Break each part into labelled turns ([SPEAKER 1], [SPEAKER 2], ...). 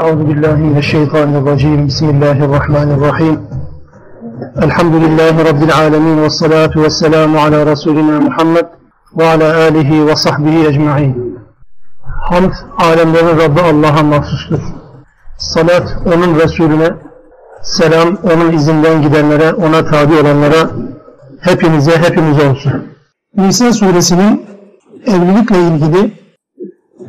[SPEAKER 1] أعوذ بالله من الشيطان الرجيم بسم الله الرحمن الرحيم الحمد لله رب العالمين والصلاة والسلام على رسولنا محمد وعلى آله وصحبه أجمعين Hamd alemlerin Rabbi Allah'a mahsustur. Salat onun Resulüne, selam onun izinden gidenlere, ona tabi olanlara, hepinize, hepimiz olsun. Nisa suresinin evlilikle ilgili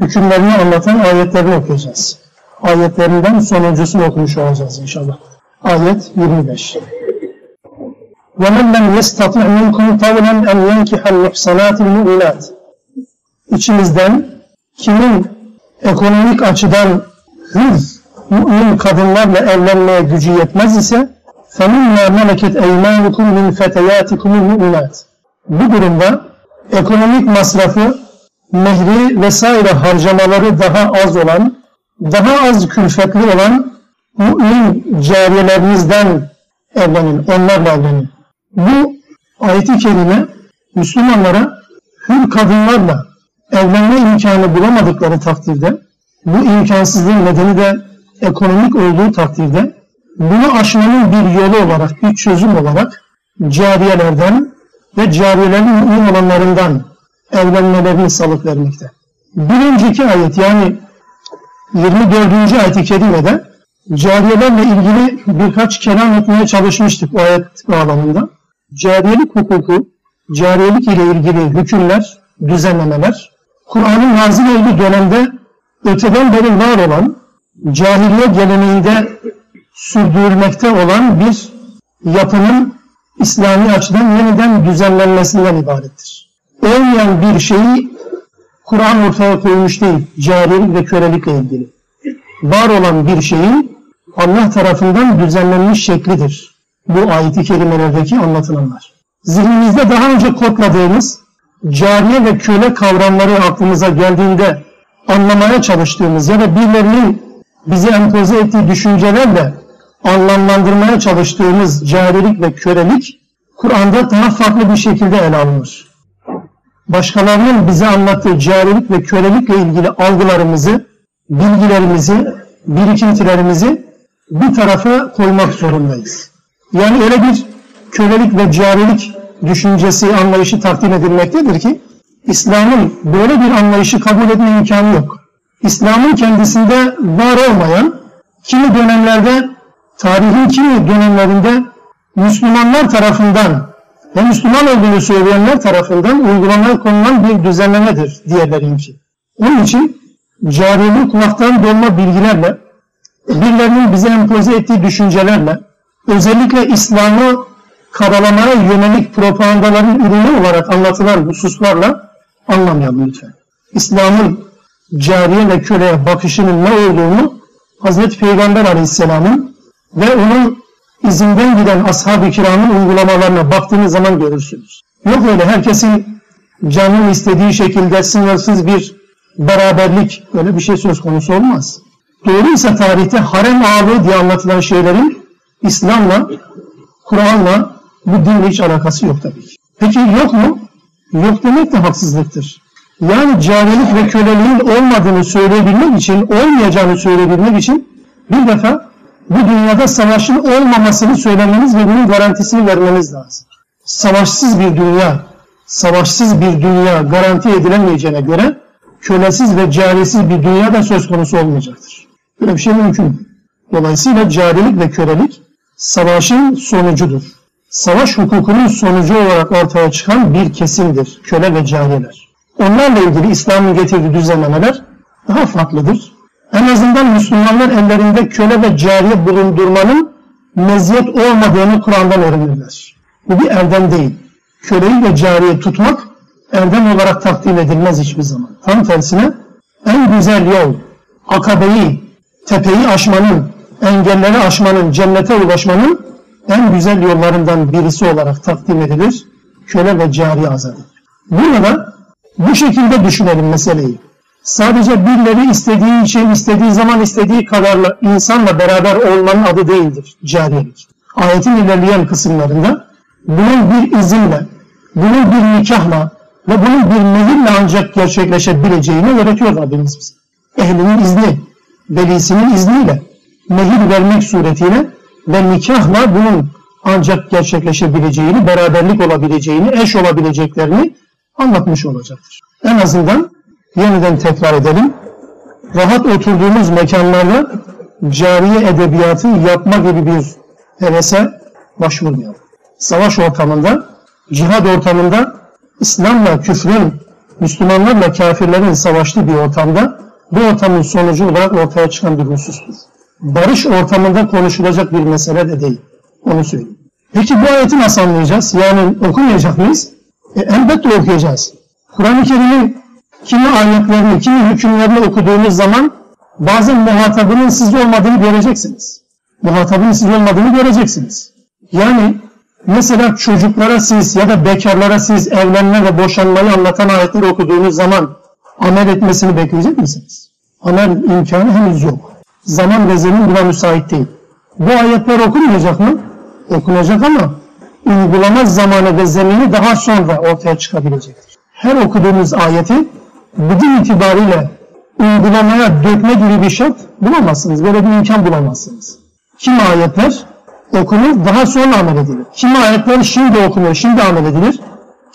[SPEAKER 1] hükümlerini anlatan ayetlerini okuyacağız. Ayetlerinden sonuncusunu okumuş olacağız inşallah. Ayet 25. وَمَنْ لَمْ يَسْتَطِعْ مِنْكُمْ طَوْلًا اَنْ يَنْكِحَ الْمُحْسَنَاتِ الْمُؤْمِنَاتِ İçimizden kimin ekonomik açıdan hür mümin kadınlarla evlenmeye gücü yetmez ise فَمِنَّا مَلَكَتْ اَيْمَانُكُمْ مِنْ فَتَيَاتِكُمُ الْمُؤْمِنَاتِ Bu durumda ekonomik masrafı, mehri vesaire harcamaları daha az olan, daha az külfetli olan mümin cariyelerinizden evlenin, onlarla evlenin. Bu ayeti kerime Müslümanlara hür kadınlarla evlenme imkanı bulamadıkları takdirde, bu imkansızlığın nedeni de ekonomik olduğu takdirde, bunu aşmanın bir yolu olarak, bir çözüm olarak cariyelerden ve cariyelerin mümin olanlarından evlenmelerini salık vermekte. Bir önceki ayet yani 24. ayet-i kerimede cariyelerle ilgili birkaç kelam etmeye çalışmıştık o ayet bağlamında. Cariyelik hukuku, cariyelik ile ilgili hükümler, düzenlemeler, Kur'an'ın nazil olduğu dönemde öteden beri var olan, cahiliye geleneğinde sürdürülmekte olan bir yapının İslami açıdan yeniden düzenlenmesinden ibarettir. Olmayan bir şeyi Kur'an ortaya koymuş değil, cariyelik ve kölelikle ilgili. Var olan bir şeyin Allah tarafından düzenlenmiş şeklidir. Bu ayeti kerimelerdeki anlatılanlar. Zihnimizde daha önce kodladığımız cariye ve köle kavramları aklımıza geldiğinde anlamaya çalıştığımız ya da birilerinin bize empoze ettiği düşüncelerle anlamlandırmaya çalıştığımız carilik ve kölelik Kur'an'da daha farklı bir şekilde ele alınır. Başkalarının bize anlattığı carilik ve kölelikle ilgili algılarımızı, bilgilerimizi, birikintilerimizi bir tarafa koymak zorundayız. Yani öyle bir kölelik ve carilik düşüncesi, anlayışı takdim edilmektedir ki İslam'ın böyle bir anlayışı kabul etme imkanı yok. İslam'ın kendisinde var olmayan kimi dönemlerde tarihin kimi dönemlerinde Müslümanlar tarafından ve Müslüman olduğunu söyleyenler tarafından uygulamaya konulan bir düzenlemedir diğerlerinki. Onun için cariyeliği kulaktan dolma bilgilerle, birilerinin bize empoze ettiği düşüncelerle, özellikle İslam'ı karalamaya yönelik propagandaların ürünü olarak anlatılan hususlarla anlamayalım lütfen. İslam'ın cariye ve köleye bakışının ne olduğunu Hazreti Peygamber Aleyhisselam'ın ve onun izinden giden ashab-ı kiramın uygulamalarına baktığınız zaman görürsünüz. Yok öyle herkesin canın istediği şekilde sınırsız bir beraberlik öyle bir şey söz konusu olmaz. Doğruysa tarihte harem ağalığı diye anlatılan şeylerin İslam'la, Kur'an'la bu dinle hiç alakası yok tabii ki. Peki yok mu? Yok demek de haksızlıktır. Yani carilik ve köleliğin olmadığını söyleyebilmek için, olmayacağını söyleyebilmek için bir defa bu dünyada savaşın olmamasını söylemeniz ve bunun garantisini vermeniz lazım. Savaşsız bir dünya, savaşsız bir dünya garanti edilemeyeceğine göre kölesiz ve carisiz bir dünya da söz konusu olmayacaktır. Böyle bir şey mümkün. Dolayısıyla carilik ve kölelik savaşın sonucudur. Savaş hukukunun sonucu olarak ortaya çıkan bir kesimdir. Köle ve cariyeler. Onlarla ilgili İslam'ın getirdiği düzenlemeler daha farklıdır. En azından Müslümanlar ellerinde köle ve cariye bulundurmanın meziyet olmadığını Kur'an'dan öğrenirler. Bu bir erdem değil. Köleyi ve cariye tutmak erdem olarak takdim edilmez hiçbir zaman. Tam tersine en güzel yol akabeyi, tepeyi aşmanın, engelleri aşmanın, cennete ulaşmanın en güzel yollarından birisi olarak takdim edilir. Köle ve cariye azadı. Burada bu şekilde düşünelim meseleyi. Sadece birileri istediği için, istediği zaman istediği kadarla insanla beraber olmanın adı değildir cariyelik. Ayetin ilerleyen kısımlarında bunun bir izinle, bunun bir nikahla ve bunun bir mehirle ancak gerçekleşebileceğini öğretiyor Rabbimiz bize. Ehlinin izni, velisinin izniyle mehir vermek suretiyle ve nikahla bunun ancak gerçekleşebileceğini, beraberlik olabileceğini, eş olabileceklerini anlatmış olacaktır. En azından yeniden tekrar edelim. Rahat oturduğumuz mekanlarda cariye edebiyatı yapma gibi bir hevese başvurmayalım. Savaş ortamında, cihad ortamında İslam'la küfrün, Müslümanlarla kafirlerin savaştığı bir ortamda bu ortamın sonucu olarak ortaya çıkan bir husustur. Barış ortamında konuşulacak bir mesele de değil. Onu söyleyeyim. Peki bu ayeti nasıl anlayacağız? Yani okumayacak mıyız? E, elbette okuyacağız. Kur'an-ı Kerim'in kimi ayetlerini, kimi hükümlerini okuduğunuz zaman bazen muhatabının siz olmadığını göreceksiniz. Muhatabının siz olmadığını göreceksiniz. Yani mesela çocuklara siz ya da bekarlara siz evlenme ve boşanmayı anlatan ayetleri okuduğunuz zaman amel etmesini bekleyecek misiniz? Amel imkanı henüz yok. Zaman ve zemin buna müsait değil. Bu ayetler okunmayacak mı? Okunacak ama uygulama zamanı ve zemini daha sonra ortaya çıkabilecektir. Her okuduğunuz ayeti bugün itibariyle uygulamaya dökme gibi bir şart bulamazsınız. Böyle bir imkan bulamazsınız. Kim ayetler okunur, daha sonra amel edilir. Kimi ayetler şimdi okunur, şimdi amel edilir.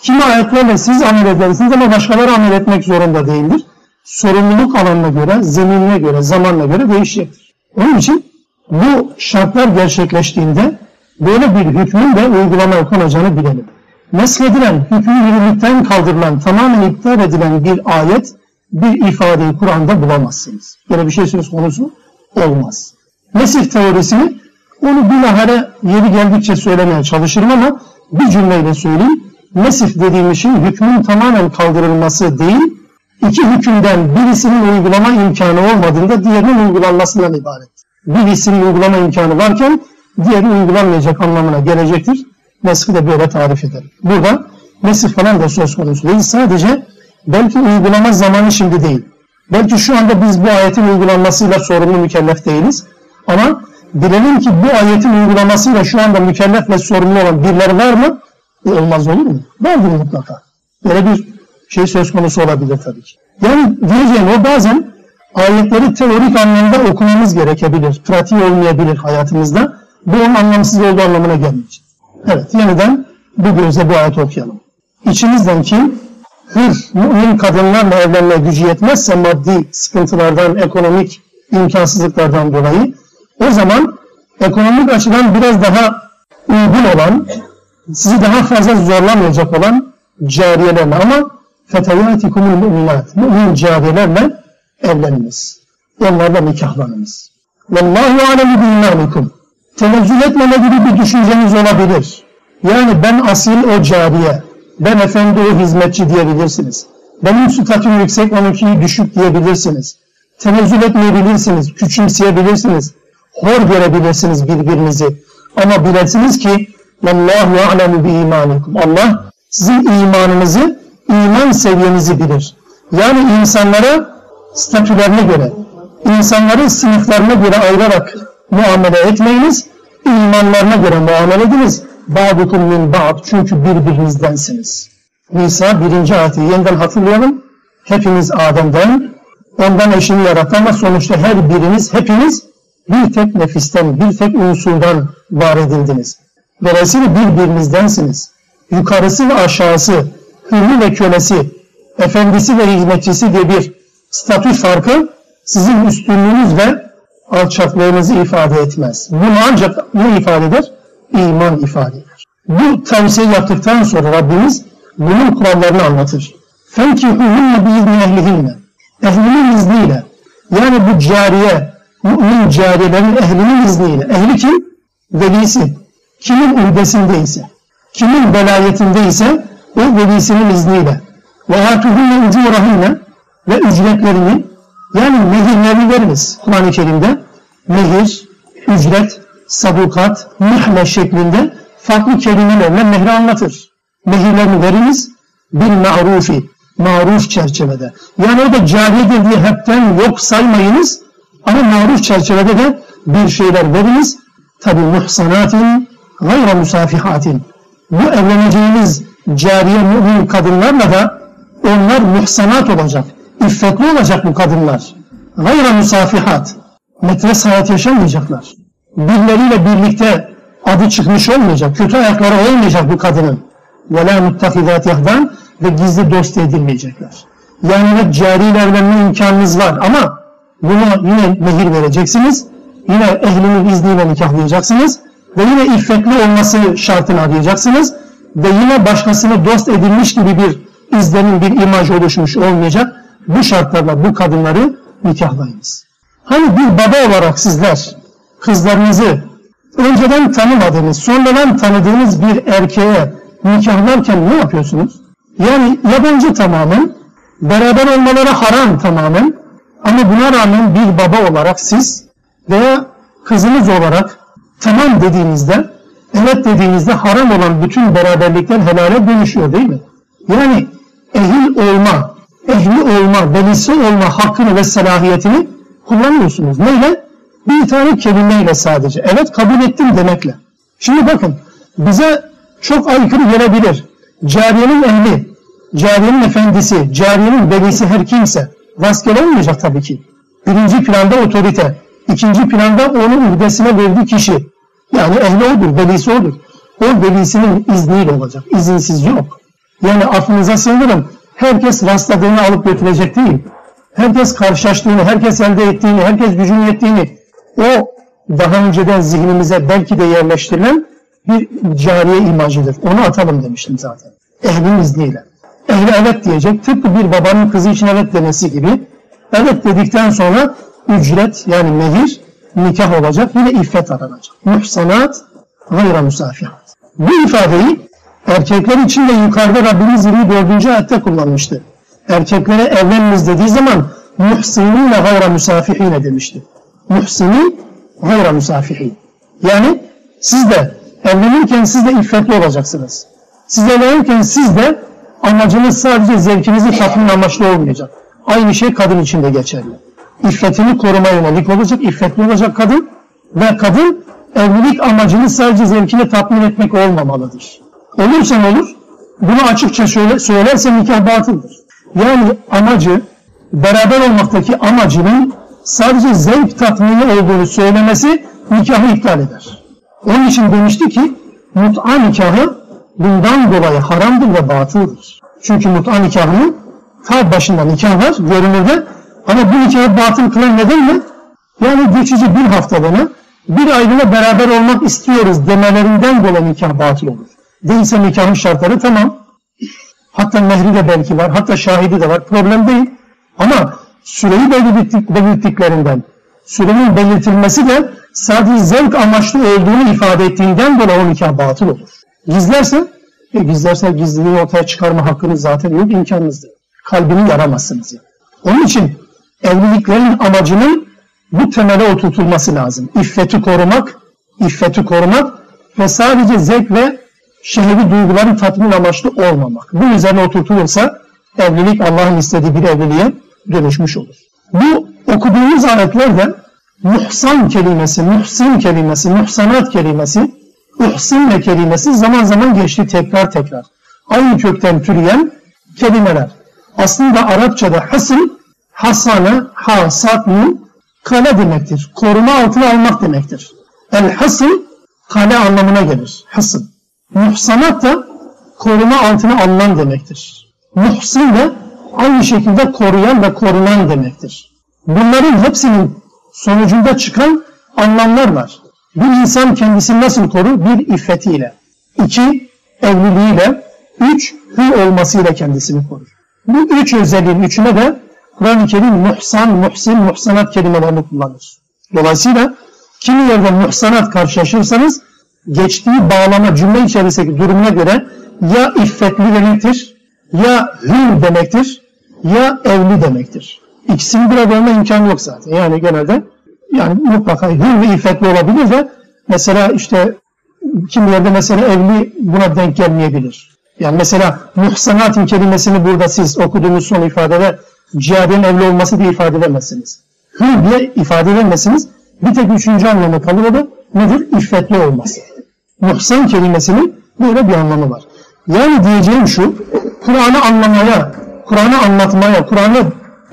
[SPEAKER 1] Kimi ayetlerle siz amel edersiniz ama başkaları amel etmek zorunda değildir. Sorumluluk alanına göre, zeminine göre, zamanla göre değişecektir. Onun için bu şartlar gerçekleştiğinde böyle bir hükmün de uygulamaya konacağını bilelim. Nesredilen, hükmü yürürlükten kaldırılan, tamamen iptal edilen bir ayet, bir ifadeyi Kur'an'da bulamazsınız. Böyle bir şey söz konusu olmaz. Nesih teorisini onu bilahare yeri geldikçe söylemeye çalışırım ama bir cümleyle söyleyeyim. Nesih dediğimiz şey hükmün tamamen kaldırılması değil, iki hükümden birisinin uygulama imkanı olmadığında diğerinin uygulanmasından ibaret. Birisinin uygulama imkanı varken diğeri uygulanmayacak anlamına gelecektir. Nesih de böyle tarif eder. Burada nesih falan da söz konusu değil. Sadece belki uygulama zamanı şimdi değil. Belki şu anda biz bu ayetin uygulanmasıyla sorumlu mükellef değiliz. Ama bilelim ki bu ayetin uygulamasıyla şu anda mükellef ve sorumlu olan birileri var mı? E, olmaz olur mu? Vardır mutlaka. Böyle bir şey söz konusu olabilir tabii ki. Yani diyeceğim o bazen ayetleri teorik anlamda okumamız gerekebilir. Pratiği olmayabilir hayatımızda. Bu onun anlamsız olduğu anlamına gelmeyecek. Evet yeniden bu gözle bu ayet okuyalım. İçinizden kim hür, mümin kadınlarla evlenmeye gücü yetmezse maddi sıkıntılardan, ekonomik imkansızlıklardan dolayı o zaman ekonomik açıdan biraz daha uygun olan, sizi daha fazla zorlamayacak olan cariyelerle ama fetevâtikumul müminat, mümin cariyelerle evleniniz. Onlarla nikahlanınız. Vallahu alemi bimanikum. Tenezzül etmeme gibi bir düşünceniz olabilir. Yani ben asil o cariye, ben efendi o hizmetçi diyebilirsiniz. Benim statüm yüksek, onunki düşük diyebilirsiniz. Tenezzül etmeyebilirsiniz, küçümseyebilirsiniz hor görebilirsiniz birbirinizi. Ama bilesiniz ki Vallahu alemu bi imanikum. Allah sizin imanınızı, iman seviyenizi bilir. Yani insanlara statülerine göre, insanları sınıflarına göre ayırarak muamele etmeyiniz, imanlarına göre muamele ediniz. Ba'dukum min ba'd. Çünkü birbirinizdensiniz. Nisa birinci ayeti yeniden hatırlayalım. Hepiniz Adem'den, ondan eşini yarattı ama sonuçta her biriniz, hepiniz bir tek nefisten, bir tek unsurdan var edildiniz. Dolayısıyla birbirinizdensiniz. Yukarısı ve aşağısı, hürrü ve kölesi, efendisi ve hizmetçisi diye bir statü farkı sizin üstünlüğünüz ve alçaklığınızı ifade etmez. Bunu ancak ne ifade eder? İman ifade eder. Bu tavsiye yaptıktan sonra Rabbimiz bunun kurallarını anlatır. فَنْكِحُهُنَّ بِيْذْنِ اَهْلِهِنَّ Ehlinin izniyle yani bu cariye, mümin cariyelerin ehlinin izniyle. Ehli kim? Velisi. Kimin ürdesindeyse, kimin velayetindeyse o velisinin izniyle. Ve atuhunne ucurahunne ve ücretlerini yani mehirlerini. Kur'an-ı Kerim'de mehir, ücret, sadukat, mihle şeklinde farklı kelimelerle mehri anlatır. Mehirlerini veriniz bil ma'rufi, maruf çerçevede. Yani o da cariyedir diye hepten yok saymayınız. Ama maruf çerçevede de bir şeyler veriniz. Tabi muhsanatin gayra musafihatin. Bu evleneceğiniz cariye mümin kadınlarla da onlar muhsanat olacak. İffetli olacak bu kadınlar. Gayra musafihat. Metres hayat yaşamayacaklar. Birileriyle birlikte adı çıkmış olmayacak. Kötü ayakları olmayacak bu kadının. Ve la muttakidat yahdan ve gizli dost edilmeyecekler. Yani evet cariyle imkanınız var ama buna yine mehir vereceksiniz. Yine ehlinin izniyle nikahlayacaksınız. Ve yine iffetli olması şartını arayacaksınız. Ve yine başkasına dost edilmiş gibi bir izlenim, bir imaj oluşmuş olmayacak. Bu şartlarla bu kadınları nikahlayınız. Hani bir baba olarak sizler kızlarınızı önceden tanımadığınız, sonradan tanıdığınız bir erkeğe nikahlarken ne yapıyorsunuz? Yani yabancı tamamen, beraber olmaları haram tamamen ama buna rağmen bir baba olarak siz veya kızınız olarak tamam dediğinizde, evet dediğinizde haram olan bütün beraberlikler helale dönüşüyor değil mi? Yani ehil olma, ehli olma, velisi olma hakkını ve selahiyetini kullanıyorsunuz. Neyle? Bir tane kelimeyle sadece. Evet kabul ettim demekle. Şimdi bakın bize çok aykırı gelebilir. Cariyenin ehli, cariyenin efendisi, cariyenin velisi her kimse rastgele olmayacak tabii ki. Birinci planda otorite, ikinci planda onun ühdesine verdiği kişi. Yani ehli odur, velisi odur. O velisinin izniyle olacak. İzinsiz yok. Yani aklınıza sığınırım. Herkes rastladığını alıp götürecek değil. Herkes karşılaştığını, herkes elde ettiğini, herkes gücünün yettiğini o daha önceden zihnimize belki de yerleştirilen bir cariye imajıdır. Onu atalım demiştim zaten. Ehlin izniyle. Ehli evet diyecek. Tıpkı bir babanın kızı için evet demesi gibi. Evet dedikten sonra ücret yani mehir nikah olacak. Yine iffet aranacak. Muhsanat gayra musafihat. Bu ifadeyi erkekler için de yukarıda Rabbimiz 24. ayette kullanmıştı. Erkeklere evleniniz dediği zaman muhsinine gayra musafihine demişti. Muhsinin gayra musafihin. Yani siz de evlenirken siz de iffetli olacaksınız. Siz evlenirken siz de amacınız sadece zevkinizi tatmin amaçlı olmayacak. Aynı şey kadın için de geçerli. İffetini koruma yönelik olacak, iffetli olacak kadın ve kadın evlilik amacını sadece zevkini tatmin etmek olmamalıdır. Olursa olur, bunu açıkça söyle, söylerse nikah batıldır. Yani amacı, beraber olmaktaki amacının sadece zevk tatmini olduğunu söylemesi nikahı iptal eder. Onun için demişti ki mut'a nikahı bundan dolayı haramdır ve batıldır. Çünkü mut'a nikahının ta başında nikah var görünürde ama bu nikahı batıl kılan neden mi? Yani geçici bir haftalığına bir aylığına beraber olmak istiyoruz demelerinden dolayı nikah batıl olur. Değilse nikahın şartları tamam. Hatta mehri de belki var, hatta şahidi de var. Problem değil. Ama süreyi belirttik, belirttiklerinden, sürenin belirtilmesi de sadece zevk amaçlı olduğunu ifade ettiğinden dolayı o nikah batıl olur. Gizlerse, e, gizlerse gizliliği ortaya çıkarma hakkınız zaten yok, imkanınız. Kalbini yaramazsınız yani. Onun için evliliklerin amacının bu temele oturtulması lazım. İffeti korumak, iffeti korumak ve sadece zevk ve şehri duyguların tatmin amaçlı olmamak. Bu üzerine oturtulursa evlilik Allah'ın istediği bir evliliğe dönüşmüş olur. Bu okuduğumuz ayetlerde muhsan kelimesi, muhsin kelimesi, muhsanat kelimesi, uhsinle kelimesi zaman zaman geçti tekrar tekrar. Aynı kökten türeyen kelimeler. Aslında Arapçada hasın, hasane, ha, satnun, kale demektir. Koruma altına almak demektir. El hasın, kale anlamına gelir. Hasın. Muhsanat da koruma altına alınan demektir. Muhsin de aynı şekilde koruyan ve korunan demektir. Bunların hepsinin sonucunda çıkan anlamlar var. Bir insan kendisini nasıl korur? Bir iffetiyle. iki evliliğiyle. Üç, hür olmasıyla kendisini korur. Bu üç özelliğin üçüne de Kur'an-ı Kerim muhsan, muhsin, muhsanat kelimelerini kullanır. Dolayısıyla kimi yerde muhsanat karşılaşırsanız geçtiği bağlama cümle içerisindeki durumuna göre ya iffetli demektir, ya hür demektir, ya evli demektir. İkisini bir arada olma imkanı yok zaten. Yani genelde yani mutlaka hür ve iffetli olabilir ve mesela işte kim yerde mesela evli buna denk gelmeyebilir. Yani mesela muhsanatın kelimesini burada siz okuduğunuz son ifadede cihadenin evli olması diye ifade edemezsiniz. Hür diye ifade edemezsiniz. Bir tek üçüncü anlamı kalır o da nedir? İffetli olması. Muhsan kelimesinin böyle bir anlamı var. Yani diyeceğim şu, Kur'an'ı anlamaya, Kur'an'ı anlatmaya, Kur'an'ı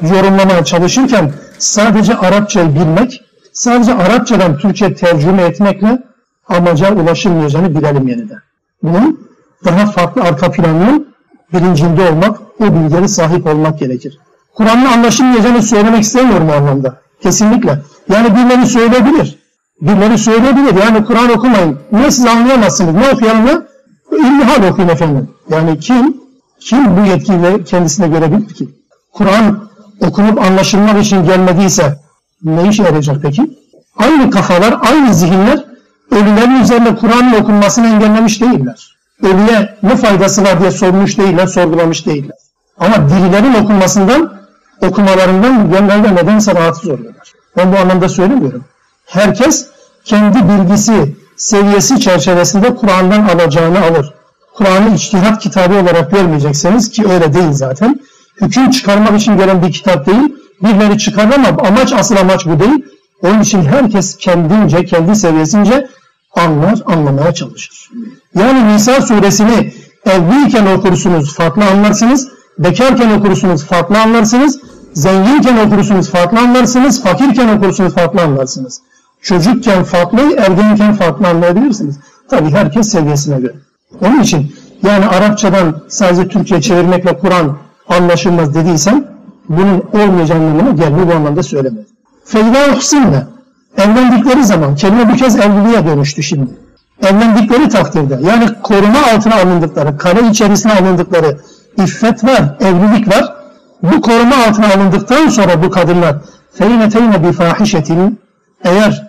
[SPEAKER 1] yorumlamaya çalışırken sadece Arapçayı bilmek, sadece Arapçadan Türkçe tercüme etmekle amaca ulaşılmayacağını bilelim yeniden. Bunun daha farklı arka planının bilincinde olmak, o bilgileri sahip olmak gerekir. Kur'an'ın anlaşılmayacağını söylemek istemiyorum o anlamda. Kesinlikle. Yani birileri söyleyebilir. Birileri söyleyebilir. Yani Kur'an okumayın. Ne siz anlayamazsınız. Ne okuyalım mı? İlmihal okuyun efendim. Yani kim kim bu yetkiyle kendisine görebilir ki? Kur'an okunup anlaşılmak için gelmediyse ne işe yarayacak peki? Aynı kafalar, aynı zihinler ölülerin üzerinde Kur'an'ın okunmasını engellemiş değiller. Ölüye ne faydası var diye sormuş değiller, sorgulamış değiller. Ama dirilerin okunmasından, okumalarından genelde nedense rahatsız oluyorlar. Ben bu anlamda söylemiyorum. Herkes kendi bilgisi, seviyesi çerçevesinde Kur'an'dan alacağını alır. Kur'an'ı içtihat kitabı olarak görmeyecekseniz ki öyle değil zaten. Hüküm çıkarmak için gelen bir kitap değil. Birileri çıkar ama amaç asıl amaç bu değil. Onun için herkes kendince, kendi seviyesince anlar, anlamaya çalışır. Yani Nisa suresini evliyken okursunuz, farklı anlarsınız. Bekarken okursunuz, farklı anlarsınız. Zenginken okursunuz, farklı anlarsınız. Fakirken okursunuz, farklı anlarsınız. Çocukken farklı, ergenken farklı anlayabilirsiniz. Tabi herkes seviyesine göre. Onun için yani Arapçadan sadece Türkçe çevirmekle Kur'an anlaşılmaz dediysem bunun olmayacağı anlamına gelmiyor bu anlamda söylemedim. Feyda uhsinle evlendikleri zaman kelime bu kez evliliğe dönüştü şimdi. Evlendikleri takdirde yani koruma altına alındıkları, kale içerisine alındıkları iffet var, evlilik var. Bu koruma altına alındıktan sonra bu kadınlar feyne bir fahişetin eğer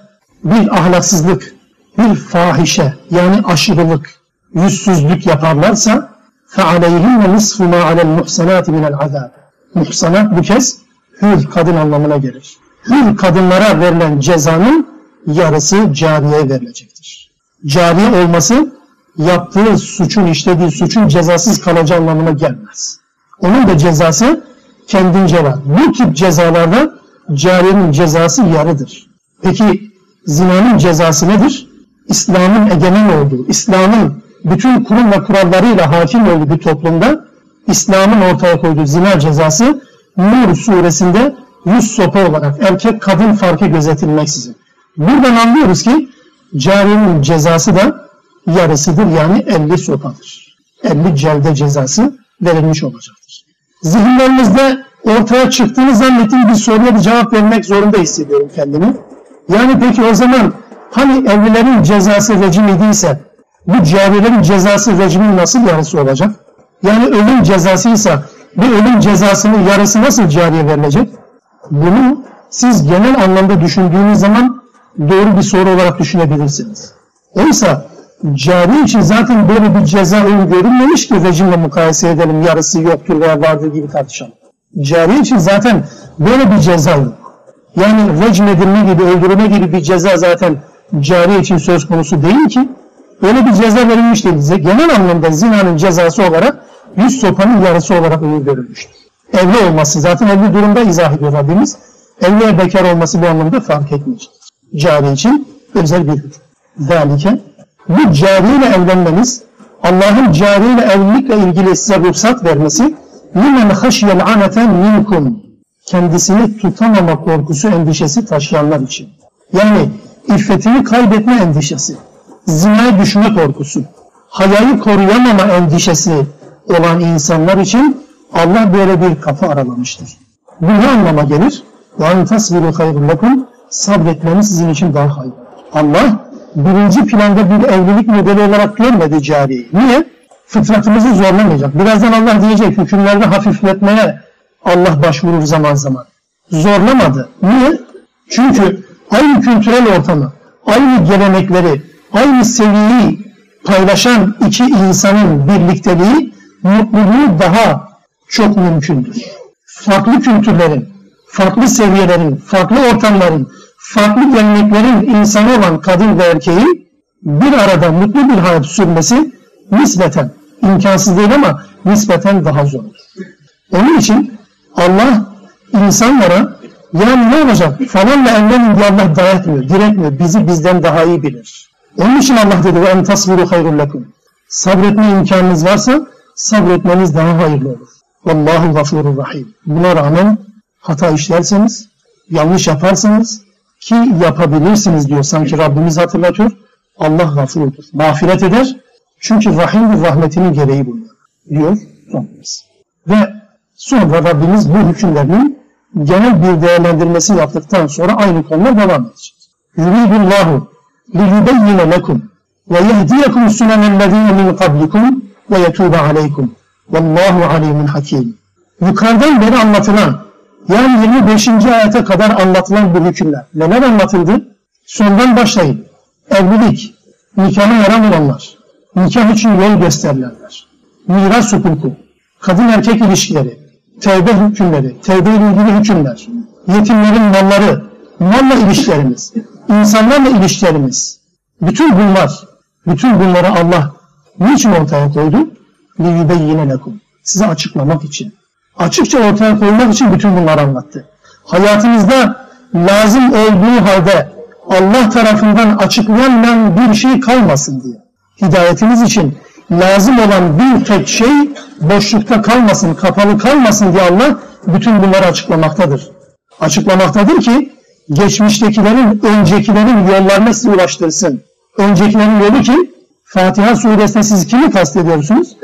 [SPEAKER 1] bir ahlaksızlık, bir fahişe yani aşırılık, yüzsüzlük yaparlarsa فَعَلَيْهِنَّ نِصْفُ مَا عَلَى الْمُحْسَنَاتِ مِنَ الْعَذَابِ Muhsanat bu kez hür kadın anlamına gelir. Hür kadınlara verilen cezanın yarısı cariyeye verilecektir. Cariye olması yaptığı suçun, işlediği suçun cezasız kalacağı anlamına gelmez. Onun da cezası kendince var. Bu tip cezalarda cariyenin cezası yarıdır. Peki zinanın cezası nedir? İslam'ın egemen olduğu, İslam'ın bütün kurum ve kurallarıyla hakim olduğu bir toplumda İslam'ın ortaya koyduğu zina cezası Nur suresinde yüz sopa olarak erkek kadın farkı gözetilmeksizin. Buradan anlıyoruz ki carinin cezası da yarısıdır yani 50 sopadır. 50 celde cezası verilmiş olacaktır. Zihinlerimizde ortaya çıktığını zannettiğim bir soruya bir cevap vermek zorunda hissediyorum kendimi. Yani peki o zaman hani evlilerin cezası rejim idiyse bu carilerin cezası rejimin nasıl yarısı olacak? Yani ölüm cezasıysa bir ölüm cezasının yarısı nasıl cariye verilecek? Bunu siz genel anlamda düşündüğünüz zaman doğru bir soru olarak düşünebilirsiniz. Oysa cari için zaten böyle bir ceza görünmemiş ki rejimle mukayese edelim yarısı yoktur veya vardır gibi tartışalım. Cari için zaten böyle bir ceza yok. Yani edilme gibi, öldürme gibi bir ceza zaten cari için söz konusu değil ki. Öyle bir ceza verilmiş değil. Genel anlamda zinanın cezası olarak yüz sopanın yarısı olarak uyur görülmüştür. Evli olması zaten evli durumda izah ediyor Rabbimiz. Evliye bekar olması bu anlamda fark etmeyecek. Cari için özel bir hüküm. Zalike bu cariyle evlenmeniz Allah'ın cariyle evlilikle ilgili size ruhsat vermesi limen haşyel aneten minkum kendisini tutamama korkusu endişesi taşıyanlar için. Yani iffetini kaybetme endişesi, zinaya düşme korkusu, hayayı koruyamama endişesi olan insanlar için Allah böyle bir kapı aralamıştır. Bu ne anlama gelir? وَاَنْ تَصْبِرُوا خَيْرٌ لَكُمْ Sabretmeniz sizin için daha hayırlı. Allah birinci planda bir evlilik modeli olarak görmedi cariyi. Niye? Fıtratımızı zorlamayacak. Birazdan Allah diyecek hükümlerde hafifletmeye Allah başvurur zaman zaman. Zorlamadı. Niye? Çünkü aynı kültürel ortamı, aynı gelenekleri, aynı seviyeyi paylaşan iki insanın birlikteliği mutluluğu daha çok mümkündür. Farklı kültürlerin, farklı seviyelerin, farklı ortamların, farklı geleneklerin insanı olan kadın ve erkeğin bir arada mutlu bir hayat sürmesi nispeten, imkansız değil ama nispeten daha zor. Onun için Allah insanlara yani ne olacak falanla evlenin diye Allah dayatmıyor, diretmiyor. Bizi bizden daha iyi bilir. Onun için Allah dedi ve en tasbiru hayrun lekum. Sabretme imkanınız varsa sabretmeniz daha hayırlı olur. Vallahu gafurur rahim. Buna rağmen hata işlerseniz, yanlış yaparsanız, ki yapabilirsiniz diyor. Sanki Rabbimiz hatırlatıyor. Allah gafurdur. Mağfiret eder. Çünkü rahimdir rahmetinin gereği bunlar. Diyor Rabbimiz. Ve sonra Rabbimiz bu hükümlerinin genel bir değerlendirmesi yaptıktan sonra aynı konuya devam edecek. Yuridullahu liyubeyyine lekum ve yehdiyekum sunenellezine min kablikum ve yetûbe aleykum. Vallahu alimun hakim. Yukarıdan beri anlatılan yani 25. ayete kadar anlatılan bu hükümler. Neler anlatıldı? Sondan başlayın. Evlilik, nikahı yaran olanlar, nikah için yol gösterilenler, miras hukuku, kadın erkek ilişkileri, tevbe hükümleri, tevbe ile ilgili hükümler, yetimlerin malları, malla ilişkilerimiz, insanlarla ilişkilerimiz, bütün bunlar, bütün bunları Allah niçin ortaya koydu? لِيُبَيِّنَ لَكُمْ Size açıklamak için. Açıkça ortaya koymak için bütün bunları anlattı. Hayatınızda lazım olduğu halde Allah tarafından açıklanmayan bir şey kalmasın diye. Hidayetiniz için lazım olan bir tek şey boşlukta kalmasın, kapalı kalmasın diye Allah bütün bunları açıklamaktadır. Açıklamaktadır ki geçmiştekilerin, öncekilerin yollarına sizi ulaştırsın. Öncekilerin yolu ki Fatiha suresinde siz kimi kastediyorsunuz?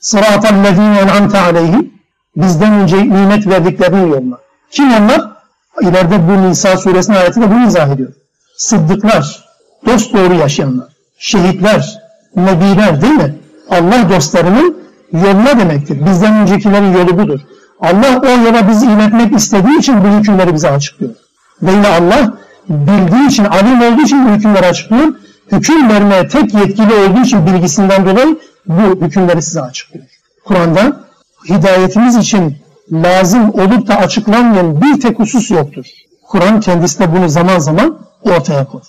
[SPEAKER 1] Sıratal lezine en'amte aleyhim bizden önce nimet verdiklerinin yoluna. Kim onlar? İleride bu Nisa suresinin ayetinde bunu izah ediyor. Sıddıklar, dost doğru yaşayanlar, şehitler, nebiler değil mi? Allah dostlarının yoluna demektir. Bizden öncekilerin yolu budur. Allah o yola bizi iletmek istediği için bu hükümleri bize açıklıyor. Ve yine Allah bildiği için, alim olduğu için bu hükümleri açıklıyor. Hüküm vermeye tek yetkili olduğu için bilgisinden dolayı bu hükümleri size açıklıyor. Kur'an'da hidayetimiz için lazım olup da açıklanmayan bir tek husus yoktur. Kur'an kendisi de bunu zaman zaman ortaya koydu.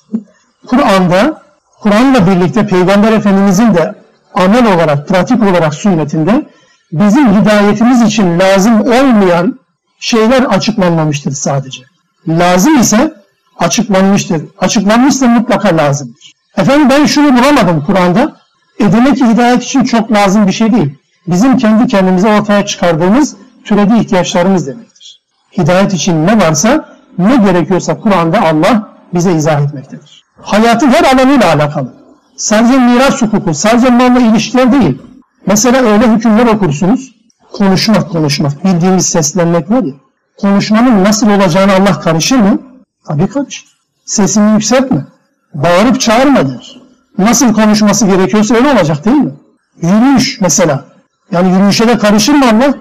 [SPEAKER 1] Kur'an'da, Kur'an'la birlikte Peygamber Efendimizin de amel olarak, pratik olarak sünnetinde bizim hidayetimiz için lazım olmayan şeyler açıklanmamıştır sadece. Lazım ise açıklanmıştır. Açıklanmışsa mutlaka lazımdır. Efendim ben şunu bulamadım Kur'an'da. E demek ki hidayet için çok lazım bir şey değil. Bizim kendi kendimize ortaya çıkardığımız türedi ihtiyaçlarımız demektir. Hidayet için ne varsa, ne gerekiyorsa Kur'an'da Allah bize izah etmektedir. Hayatın her alanıyla alakalı. Sadece miras hukuku, sadece malla ilişkiler değil. Mesela öyle hükümler okursunuz. Konuşmak, konuşmak. Bildiğimiz seslenmek var ya. Konuşmanın nasıl olacağını Allah karışır mı? Tabii karışır. Sesini yükseltme. Bağırıp çağırma der. Nasıl konuşması gerekiyorsa öyle olacak değil mi? Yürüyüş mesela. Yani yürüyüşe de karışır mı Allah?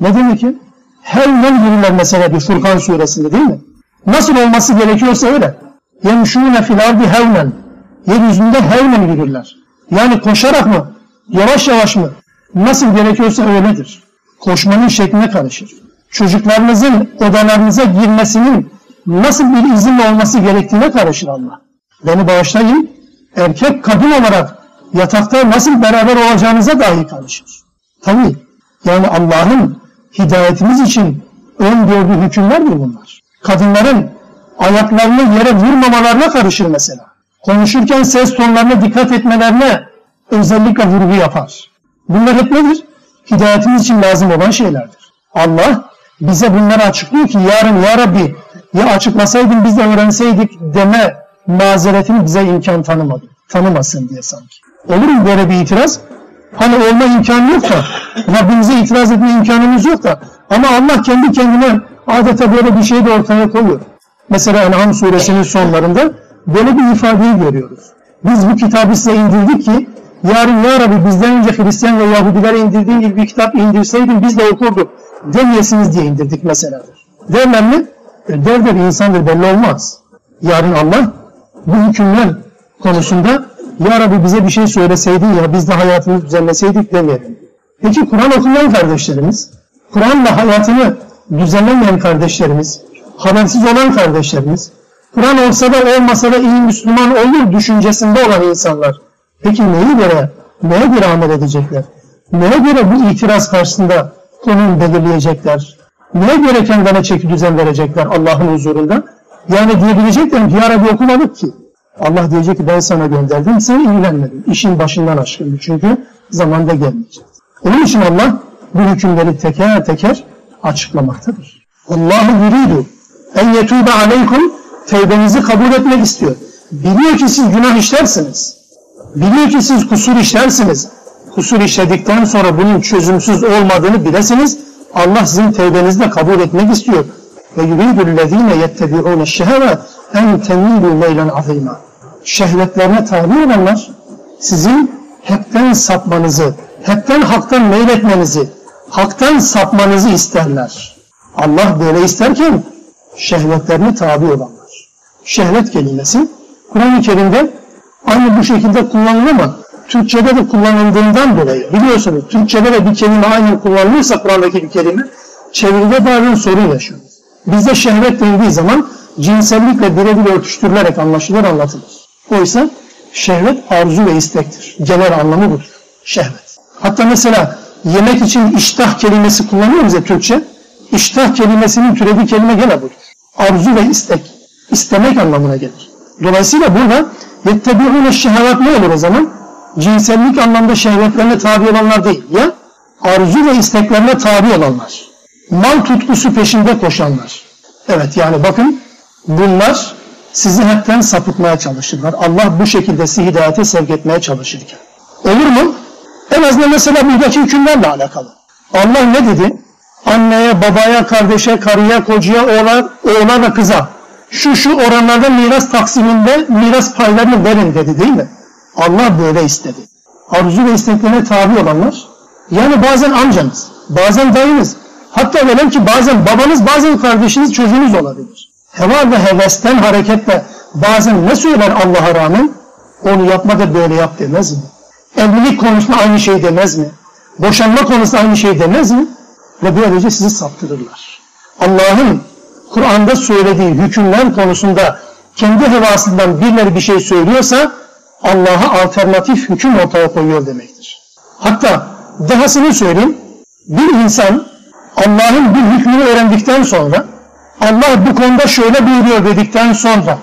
[SPEAKER 1] Ne demek ki? Her yol yürürler mesela bir Furkan suresinde değil mi? Nasıl olması gerekiyorsa öyle yemşûne fil ardi hevnen. Yeryüzünde hevnen gidirler. Yani koşarak mı? Yavaş yavaş mı? Nasıl gerekiyorsa öyledir. Koşmanın şekline karışır. Çocuklarınızın odalarınıza girmesinin nasıl bir izin olması gerektiğine karışır Allah. Beni bağışlayın. Erkek kadın olarak yatakta nasıl beraber olacağınıza dahi karışır. Tabii yani Allah'ın hidayetimiz için öngördüğü hükümler de bunlar. Kadınların ayaklarını yere vurmamalarına karışır mesela. Konuşurken ses tonlarına dikkat etmelerine özellikle vurgu yapar. Bunlar hep nedir? Hidayetimiz için lazım olan şeylerdir. Allah bize bunları açıklıyor ki yarın ya Rabbi ya açıklasaydın biz de öğrenseydik deme mazeretini bize imkan tanımadı. Tanımasın diye sanki. Olur mu böyle bir itiraz? Hani olma imkanı yok da, Rabbimize itiraz etme imkanımız yok da ama Allah kendi kendine adeta böyle bir şey de ortaya koyuyor. Mesela En'am suresinin sonlarında böyle bir ifadeyi görüyoruz. Biz bu kitabı size indirdik ki yarın ya Rabbi bizden önce Hristiyan ve Yahudilere indirdiğin gibi bir kitap indirseydin biz de okurduk demeyesiniz diye indirdik mesela. Derler mi? E, der der insandır belli olmaz. Yarın Allah bu hükümler konusunda ya Rabbi bize bir şey söyleseydin ya biz de hayatımızı düzenleseydik demeyelim. Peki Kur'an okuyan kardeşlerimiz, Kur'an'la hayatını düzenlemeyen kardeşlerimiz, habersiz olan kardeşlerimiz, Kur'an olsa da olmasa da iyi Müslüman olur düşüncesinde olan insanlar. Peki neyi göre, neye göre amel edecekler? Neye göre bu itiraz karşısında konum belirleyecekler? Neye göre kendine çeki düzen verecekler Allah'ın huzurunda? Yani diyebilecekler ki ya Rabbi okumadık ki. Allah diyecek ki ben sana gönderdim, sen ilgilenmedin. İşin başından aşkındı çünkü zamanda gelmeyecek. Onun için Allah bu hükümleri teker teker açıklamaktadır. Allahu yuridu en yetube aleykum tevbenizi kabul etmek istiyor. Biliyor ki siz günah işlersiniz. Biliyor ki siz kusur işlersiniz. Kusur işledikten sonra bunun çözümsüz olmadığını bilesiniz. Allah sizin tevbenizi de kabul etmek istiyor. Ve yuridul lezine yettebi'une şehve en temilu meylen azima. Şehvetlerine tabi olanlar sizin hepten sapmanızı, hepten haktan meyletmenizi, haktan sapmanızı isterler. Allah böyle isterken şehvetlerine tabi olanlar. Şehvet kelimesi Kur'an-ı Kerim'de aynı bu şekilde kullanılır ama Türkçe'de de kullanıldığından dolayı biliyorsunuz Türkçe'de de bir kelime aynı kullanılırsa Kur'an'daki bir kelime çeviride bazen sorun yaşıyor. Bizde şehvet denildiği zaman cinsellikle birebir örtüştürülerek anlaşılır anlatılır. Oysa şehvet arzu ve istektir. Genel anlamı budur. Şehvet. Hatta mesela yemek için iştah kelimesi kullanıyoruz ya Türkçe. İştah kelimesinin türediği kelime gene budur. Arzu ve istek. istemek anlamına gelir. Dolayısıyla burada yettebi'une şehvet ne olur o zaman? Cinsellik anlamda şehvetlerine tabi olanlar değil ya arzu ve isteklerine tabi olanlar. Mal tutkusu peşinde koşanlar. Evet yani bakın bunlar sizi hepten sapıtmaya çalışırlar. Allah bu şekilde sizi hidayete sevk etmeye çalışırken. Olur mu? En azından mesela buradaki hükümlerle alakalı. Allah ne dedi? Anneye, babaya, kardeşe, karıya, kocaya, oğlan, oğlan ve kıza şu şu oranlarda miras taksiminde miras paylarını verin dedi değil mi? Allah böyle istedi. Arzu ve isteklerine tabi olanlar, yani bazen amcanız, bazen dayınız, hatta velev ki bazen babanız, bazen kardeşiniz, çocuğunuz olabilir. Heva ve hevesten hareketle bazen ne söyler Allah'a rağmen? Onu yapma da böyle yap demez mi? Evlilik konusunda aynı şey demez mi? Boşanma konusunda aynı şey demez mi? Ve böylece sizi saptırırlar. Allah'ın Kur'an'da söylediği hükümler konusunda kendi hevasından birileri bir şey söylüyorsa Allah'a alternatif hüküm ortaya koyuyor demektir. Hatta dahasını söyleyeyim. Bir insan Allah'ın bir hükmünü öğrendikten sonra Allah bu konuda şöyle buyuruyor dedikten sonra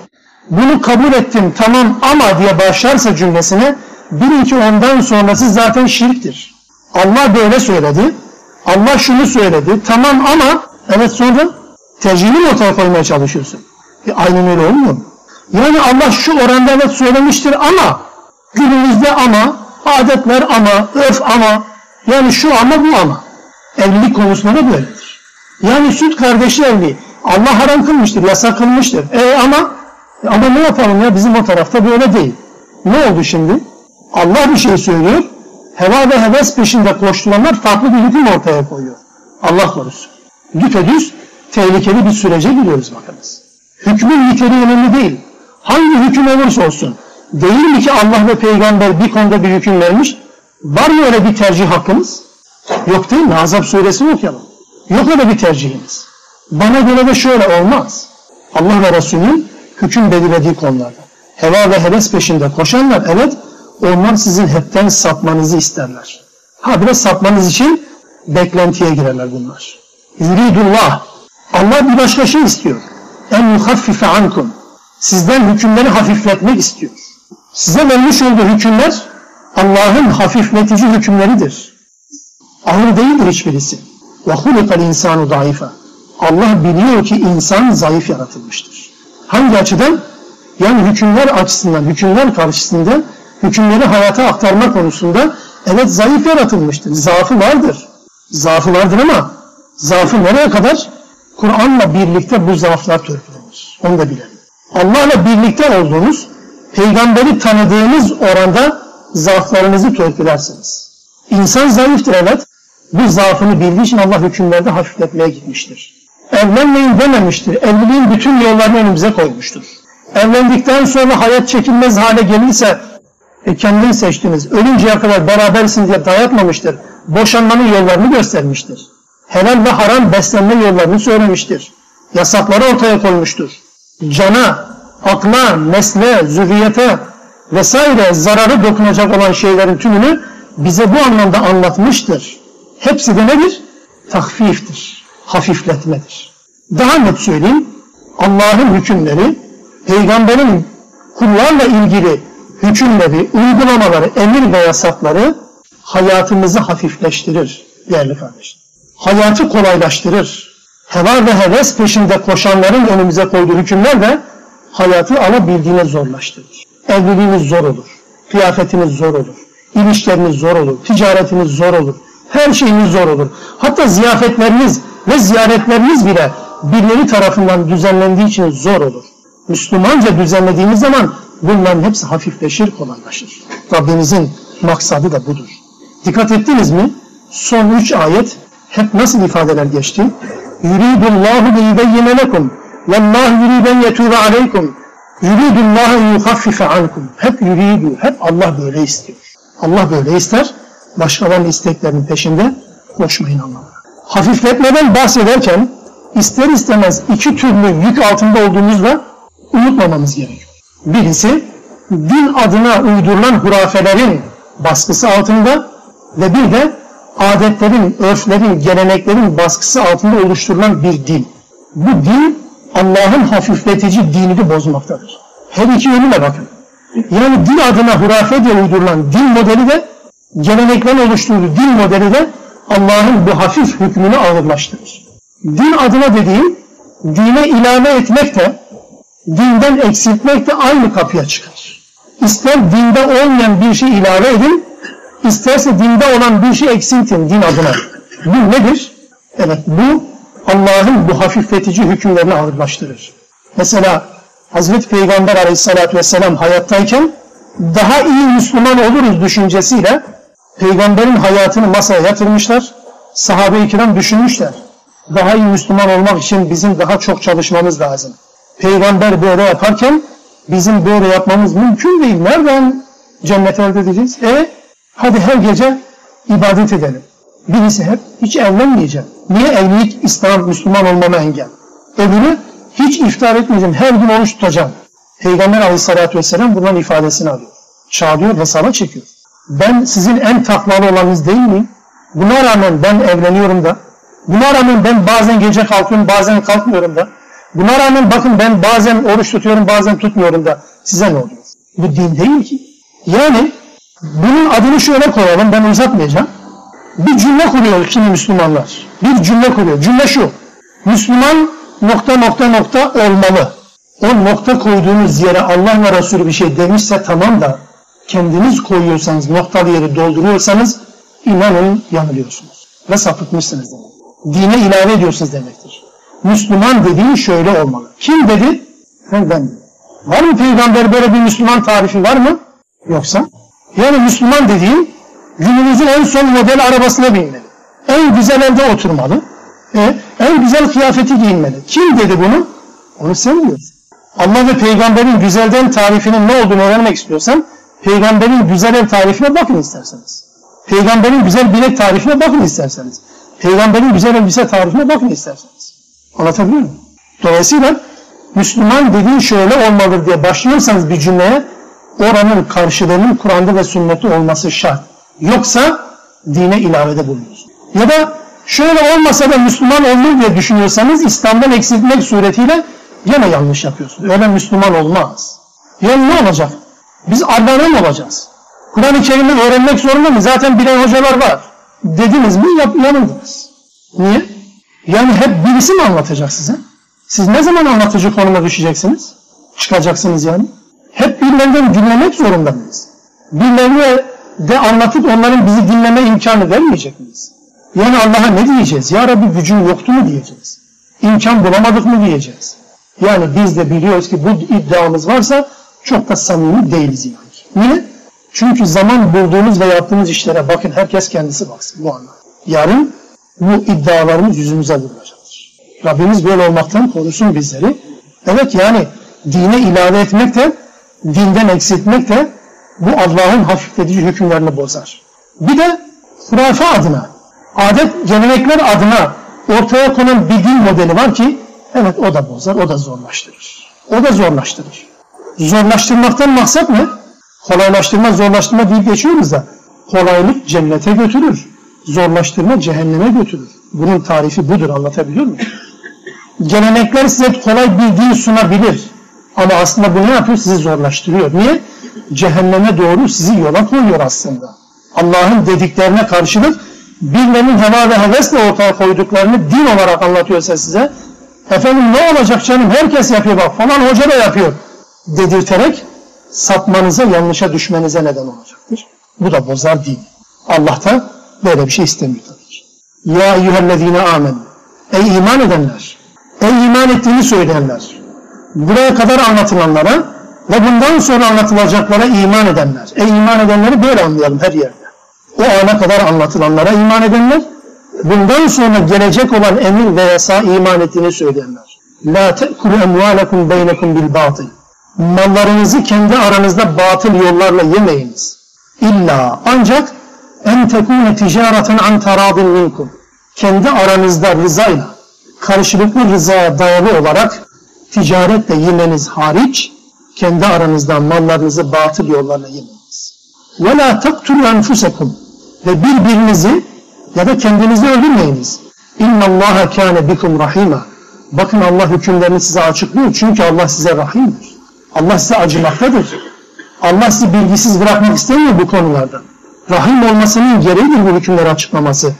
[SPEAKER 1] bunu kabul ettim tamam ama diye başlarsa cümlesine bilin ki ondan sonrası zaten şirktir. Allah böyle söyledi. Allah şunu söyledi. Tamam ama evet sonra tercihini ortaya koymaya çalışıyorsun. E, aynen öyle olmuyor mu? Yani Allah şu oranda evet söylemiştir ama günümüzde ama adetler ama örf ama yani şu ama bu ama evlilik konusunda da böyledir. Yani süt kardeşi evliliği Allah haram kılmıştır, yasak kılmıştır. E ama ama ne yapalım ya bizim o tarafta böyle değil. Ne oldu şimdi? Allah bir şey söylüyor. Heva ve heves peşinde koşturanlar farklı bir hüküm ortaya koyuyor. Allah korusun. Düpedüz tehlikeli bir sürece giriyoruz bakınız. Hükmün niteliği önemli değil. Hangi hüküm olursa olsun. Değil mi ki Allah ve peygamber bir konuda bir hüküm vermiş? Var mı öyle bir tercih hakkımız? Yok değil mi? Azap suresini okuyalım. Yok öyle bir tercihimiz. Bana göre de şöyle olmaz. Allah ve Resulünün hüküm belirlediği konularda. Heva ve heves peşinde koşanlar evet onlar sizin hepten sapmanızı isterler. Ha biraz sapmanız için beklentiye girerler bunlar. Yuridullah. Allah bir başka şey istiyor. En yuhaffife ankum. Sizden hükümleri hafifletmek istiyor. Size vermiş olduğu hükümler Allah'ın hafifletici hükümleridir. Ağır değildir hiçbirisi. Hulikal insanu zayıfa. Allah biliyor ki insan zayıf yaratılmıştır. Hangi açıdan? Yani hükümler açısından, hükümler karşısında hükümleri hayata aktarma konusunda evet zayıf yaratılmıştır. Zaafı vardır. Zaafı vardır ama zaafı nereye kadar? Kur'an'la birlikte bu zaaflar törpülenir. Onu da bilelim. Allah'la birlikte olduğunuz, peygamberi tanıdığınız oranda zaaflarınızı törpülersiniz. İnsan zayıftır evet. Bu zaafını bildiği için Allah hükümlerde hafifletmeye gitmiştir. Evlenmeyin dememiştir. Evliliğin bütün yollarını önümüze koymuştur. Evlendikten sonra hayat çekilmez hale gelirse e, kendin seçtiniz. Ölünceye kadar berabersin diye dayatmamıştır. Boşanmanın yollarını göstermiştir. Helal ve haram beslenme yollarını söylemiştir. Yasakları ortaya koymuştur. Cana, akla, nesle, zürriyete vesaire zararı dokunacak olan şeylerin tümünü bize bu anlamda anlatmıştır. Hepsi de nedir? Tahfiftir, hafifletmedir. Daha net söyleyeyim, Allah'ın hükümleri, peygamberin kullarla ilgili hükümleri, uygulamaları, emir ve yasakları hayatımızı hafifleştirir değerli kardeşler. Hayatı kolaylaştırır. Heva ve heves peşinde koşanların önümüze koyduğu hükümler de hayatı alabildiğine zorlaştırır. Evliliğiniz zor olur. Kıyafetiniz zor olur. İlişkileriniz zor olur. Ticaretiniz zor olur. Her şeyiniz zor olur. Hatta ziyafetleriniz ve ziyaretleriniz bile birileri tarafından düzenlendiği için zor olur. Müslümanca düzenlediğiniz zaman bunların hepsi hafifleşir, kolaylaşır. Rabbimizin maksadı da budur. Dikkat ettiniz mi? Son üç ayet hep nasıl ifadeler geçti? Yuridullahu li yubeyyine lekum vallahu yuriden yetûbe aleykum yuridullahu yuhaffife ankum hep yuridu, hep Allah böyle istiyor. Allah böyle ister. Başkalarının isteklerinin peşinde koşmayın Allah'a. Hafifletmeden bahsederken ister istemez iki türlü yük altında olduğumuzda unutmamamız gerekiyor. Birisi din adına uydurulan hurafelerin baskısı altında ve bir de adetlerin, örflerin, geleneklerin baskısı altında oluşturulan bir din. Bu din Allah'ın hafifletici dinini bozmaktadır. Her iki yönüyle bakın. Yani din adına hurafe diye uydurulan din modeli de geleneklerin oluşturduğu din modeli de Allah'ın bu hafif hükmünü ağırlaştırır. Din adına dediğim dine ilave etmek de dinden eksiltmek de aynı kapıya çıkar. İster dinde olmayan bir şey ilave edin, isterse dinde olan bir şey eksiltin din adına. Bu nedir? Evet bu Allah'ın bu hafifletici hükümlerini ağırlaştırır. Mesela Hazreti Peygamber aleyhissalatü vesselam hayattayken daha iyi Müslüman oluruz düşüncesiyle Peygamberin hayatını masaya yatırmışlar. Sahabe-i kiram düşünmüşler. Daha iyi Müslüman olmak için bizim daha çok çalışmamız lazım. Peygamber böyle yaparken bizim böyle yapmamız mümkün değil. Nereden cennet elde edeceğiz? E hadi her gece ibadet edelim. Birisi hep hiç evlenmeyeceğim. Niye evlilik İslam Müslüman olmama engel? Öbürü hiç iftar etmeyeceğim. Her gün oruç tutacağım. Peygamber aleyhissalatü vesselam bundan ifadesini alıyor. Çağırıyor, hesaba çekiyor. Ben sizin en takvalı olanınız değil miyim? Buna rağmen ben evleniyorum da. Buna rağmen ben bazen gece kalkıyorum, bazen kalkmıyorum da. Buna rağmen bakın ben bazen oruç tutuyorum, bazen tutmuyorum da. Size ne oluyor? Bu din değil ki. Yani bunun adını şöyle koyalım, ben uzatmayacağım. Bir cümle kuruyor kimi Müslümanlar. Bir cümle kuruyor. Cümle şu. Müslüman nokta nokta nokta olmalı. O nokta koyduğunuz yere Allah ve Resulü bir şey demişse tamam da kendiniz koyuyorsanız, noktalı yeri dolduruyorsanız inanın yanılıyorsunuz. Ve sapıtmışsınız demek. Dine ilave ediyorsunuz demektir. Müslüman dediğin şöyle olmalı. Kim dedi? Ben, ben. Var mı peygamber böyle bir Müslüman tarifi var mı? Yoksa? Yani Müslüman dediğin günümüzün en son model arabasına binmeli. En güzel evde oturmalı. E, en güzel kıyafeti giyinmeli. Kim dedi bunu? Onu sen diyorsun. Allah ve peygamberin güzelden tarifinin ne olduğunu öğrenmek istiyorsan peygamberin güzel ev tarifine bakın isterseniz. Peygamberin güzel bilek tarifine bakın isterseniz. Peygamberin güzel elbise tarifine bakın isterseniz. Anlatabiliyor muyum? Dolayısıyla Müslüman dediğin şöyle olmalıdır diye başlıyorsanız bir cümleye oranın karşılığının Kur'an'da ve sünnette olması şart. Yoksa dine ilavede bulunuyorsunuz. Ya da şöyle olmasa da Müslüman olur diye düşünüyorsanız İslam'dan eksiltmek suretiyle yine yanlış yapıyorsunuz. Öyle Müslüman olmaz. Yani ne olacak? Biz mı olacağız? Kur'an-ı Kerim'i öğrenmek zorunda mı? Zaten bilen hocalar var. Dediniz mi yap, yanıldınız. Niye? Yani hep birisi mi anlatacak size? Siz ne zaman anlatıcı konuma düşeceksiniz? Çıkacaksınız yani. Hep birilerinden dinlemek zorunda mıyız? Birilerine de anlatıp onların bizi dinleme imkanı vermeyecek miyiz? Yani Allah'a ne diyeceğiz? Ya Rabbi gücün yoktu mu diyeceğiz? İmkan bulamadık mı diyeceğiz? Yani biz de biliyoruz ki bu iddiamız varsa çok da samimi değiliz yani. Niye? Çünkü zaman bulduğumuz ve yaptığımız işlere bakın herkes kendisi baksın bu anlamda. Yarın bu iddialarımız yüzümüze vurulacaktır. Rabbimiz böyle olmaktan korusun bizleri. Evet yani dine ilave etmek de, dinden eksiltmek de bu Allah'ın hafifletici hükümlerini bozar. Bir de hurafe adına, adet gelenekler adına ortaya konan bir din modeli var ki evet o da bozar, o da zorlaştırır. O da zorlaştırır. Zorlaştırmaktan maksat ne? Kolaylaştırma, zorlaştırma deyip geçiyoruz da kolaylık cennete götürür. Zorlaştırma cehenneme götürür. Bunun tarifi budur anlatabiliyor muyum? Gelenekler size kolay din sunabilir. Ama aslında bu ne yapıyor? Sizi zorlaştırıyor. Niye? Cehenneme doğru sizi yola koyuyor aslında. Allah'ın dediklerine karşılık birilerinin heva ve hevesle ortaya koyduklarını din olarak anlatıyorsa size efendim ne olacak canım herkes yapıyor bak falan hoca da yapıyor. dedirterek sapmanıza, yanlışa düşmenize neden olacaktır. Bu da bozar değil. Allah da böyle bir şey istemiyor tabii ki. Ya eyyühellezine amen. Ey iman edenler. Ey iman ettiğini söyleyenler. Buraya kadar anlatılanlara ve bundan sonra anlatılacaklara iman edenler. Ey iman edenleri böyle anlayalım her yerde. O ana kadar anlatılanlara iman edenler, bundan sonra gelecek olan emir ve yasa iman ettiğini söyleyenler. La te'kulu emvalekum beynekum bil batıl. Mallarınızı kendi aranızda batıl yollarla yemeyiniz. İlla ancak en tekune ticareten an taradin minkum. Kendi aranızda rızayla, karşılıklı rızaya dayalı olarak ticaretle yemeniz hariç, kendi aranızda mallarınızı batıl yollarla yemeyiniz. Ve la taktulu enfusekum. Ve birbirinizi ya da kendinizi öldürmeyiniz. İnna Allaha kâne bikum rahima. Bakın Allah hükümlerini size açıklıyor çünkü Allah size rahimdir. Allah size acımaktadır. Allah sizi bilgisiz bırakmak istemiyor bu konularda. Rahim olmasının gereğidir bu hükümleri açıklaması.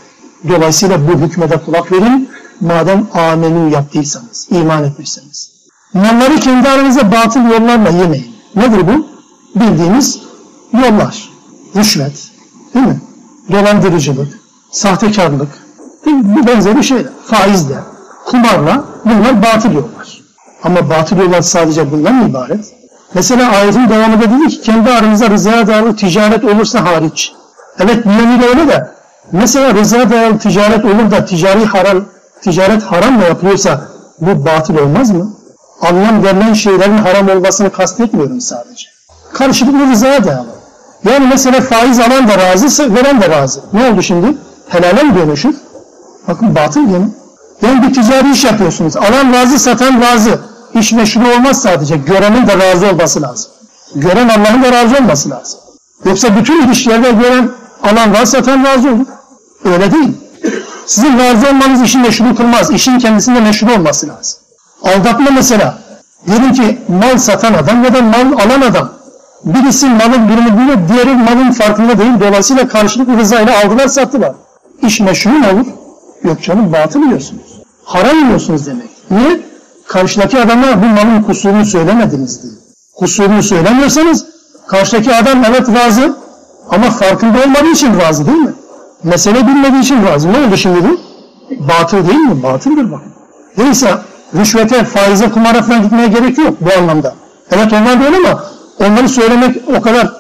[SPEAKER 1] Dolayısıyla bu hükmede kulak verin. Madem amenü yaptıysanız, iman etmişseniz. Malları kendi aranızda batıl yollarla yemeyin. Nedir bu? Bildiğimiz yollar. Rüşvet, değil mi? Dolandırıcılık, sahtekarlık, bu benzeri şeyler. Faizle, kumarla bunlar batıl yollar. Ama batıl yollar sadece bundan mı ibaret? Mesela ayetin devamında dedi ki kendi aranızda rızaya dayalı ticaret olursa hariç. Evet bir yönüyle öyle de mesela rızaya dayalı ticaret olur da ticari haram, ticaret haram mı yapılıyorsa bu batıl olmaz mı? Anlam verilen şeylerin haram olmasını kastetmiyorum sadece. Karşılıklı rızaya dayalı. Yani mesela faiz alan da razı, veren de razı. Ne oldu şimdi? Helale mi dönüşür? Bakın batıl gene. Yani bir ticari iş yapıyorsunuz. Alan razı, satan razı. İş meşru olmaz sadece. Görenin de razı olması lazım. Gören Allah'ın da razı olması lazım. Yoksa bütün ilişkilerde gören alan razı, satan razı olur. Öyle değil. Sizin razı olmanız işin meşru kılmaz. İşin kendisinde meşru olması lazım. Aldatma mesela. Diyelim ki mal satan adam ya da mal alan adam. Birisi malın birini biliyor, diğeri malın farkında değil. Dolayısıyla karşılıklı rızayla aldılar sattılar. İş meşru mu olur? Yok canım batıl yiyorsunuz. Haram yiyorsunuz demek. Niye? Karşıdaki adama bu malın kusurunu söylemediniz diye. Kusurunu söylemiyorsanız karşıdaki adam evet razı ama farkında olmadığı için razı değil mi? Mesele bilmediği için razı. Ne oldu şimdi bu? Batıl değil mi? Batıldır bakın. Neyse rüşvete, faize, kumara falan gitmeye gerek yok bu anlamda. Evet onlar da öyle ama onları söylemek o kadar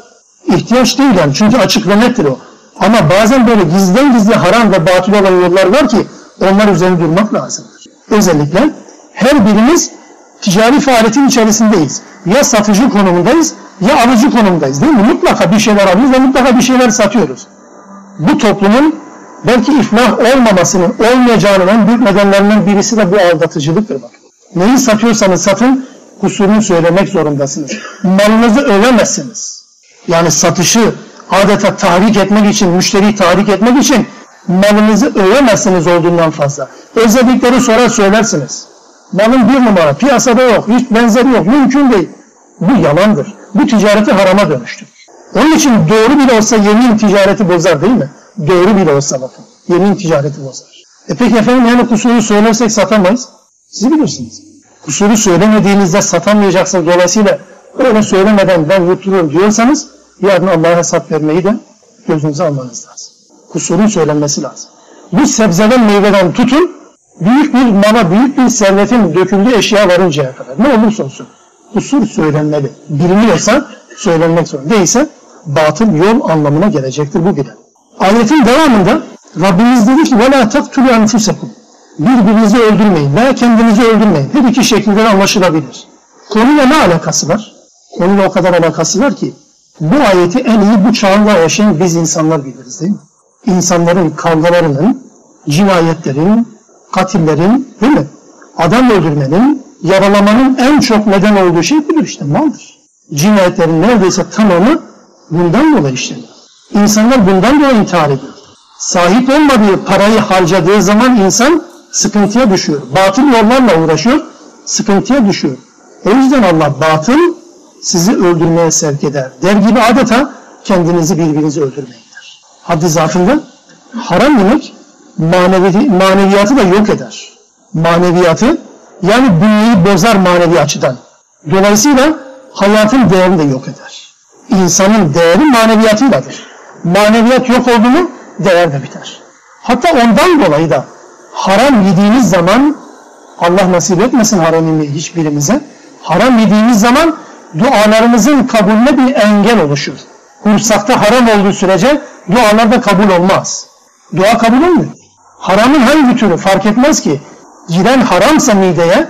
[SPEAKER 1] ihtiyaç değil yani. Çünkü açık ve nettir o. Ama bazen böyle gizliden gizli haram ve batıl olan yollar var ki onlar üzerine durmak lazımdır. Özellikle her birimiz ticari faaliyetin içerisindeyiz. Ya satıcı konumundayız ya alıcı konumundayız değil mi? Mutlaka bir şeyler alıyoruz ve mutlaka bir şeyler satıyoruz. Bu toplumun belki iflah olmamasının, olmayacağının en büyük nedenlerinden birisi de bu aldatıcılıktır bak. Neyi satıyorsanız satın, kusurunu söylemek zorundasınız. Malınızı övemezsiniz. Yani satışı adeta tahrik etmek için, müşteriyi tahrik etmek için malınızı övemezsiniz olduğundan fazla. Özellikleri sonra söylersiniz. Malın bir numara, piyasada yok, hiç benzeri yok, mümkün değil. Bu yalandır. Bu ticareti harama dönüştür. Onun için doğru bile olsa yemin ticareti bozar değil mi? Doğru bile olsa bakın. Yemin ticareti bozar. E peki efendim yani kusuru söylersek satamayız. Siz bilirsiniz. Kusuru söylemediğinizde satamayacaksınız. Dolayısıyla öyle söylemeden ben yuttururum diyorsanız yarın Allah'a hesap vermeyi de gözünüze almanız lazım. Kusurun söylenmesi lazım. Bu sebzeden meyveden tutun büyük bir mala, büyük bir servetin döküldüğü eşya varıncaya kadar. Ne olursa olsun. Kusur söylenmeli. Biliniyorsa söylenmek zorunda. Değilse batıl yol anlamına gelecektir bu bile. Ayetin devamında Rabbimiz dedi ki وَلَا تَقْتُلُوا أَنْفُسَكُمْ Birbirinizi öldürmeyin veya kendinizi öldürmeyin. Her iki şekilde anlaşılabilir. Konuyla ne alakası var? Konuyla o kadar alakası var ki bu ayeti en iyi bu çağında yaşayan biz insanlar biliriz değil mi? İnsanların kavgalarının, cinayetlerin, katillerin değil mi? Adam öldürmenin, yaralamanın en çok neden olduğu şey budur işte maldır. Cinayetlerin neredeyse tamamı bundan dolayı işleniyor. İnsanlar bundan dolayı intihar ediyor. Sahip olmadığı parayı harcadığı zaman insan sıkıntıya düşüyor. Batıl yollarla uğraşıyor, sıkıntıya düşüyor. O yüzden Allah batıl sizi öldürmeye sevk eder. Der gibi adeta kendinizi birbirinizi öldürmeyin der. Haddi zatında haram demek manevi, maneviyatı da yok eder. Maneviyatı yani bünyeyi bozar manevi açıdan. Dolayısıyla hayatın değerini de yok eder. İnsanın değeri maneviyatıyladır. Maneviyat yok oldu mu değer de biter. Hatta ondan dolayı da haram yediğiniz zaman Allah nasip etmesin haram hiçbirimize. Haram yediğimiz zaman dualarımızın kabulüne bir engel oluşur. Kursakta haram olduğu sürece dualar da kabul olmaz. Dua kabul olmuyor. Haramın hangi türü fark etmez ki. Giren haramsa mideye,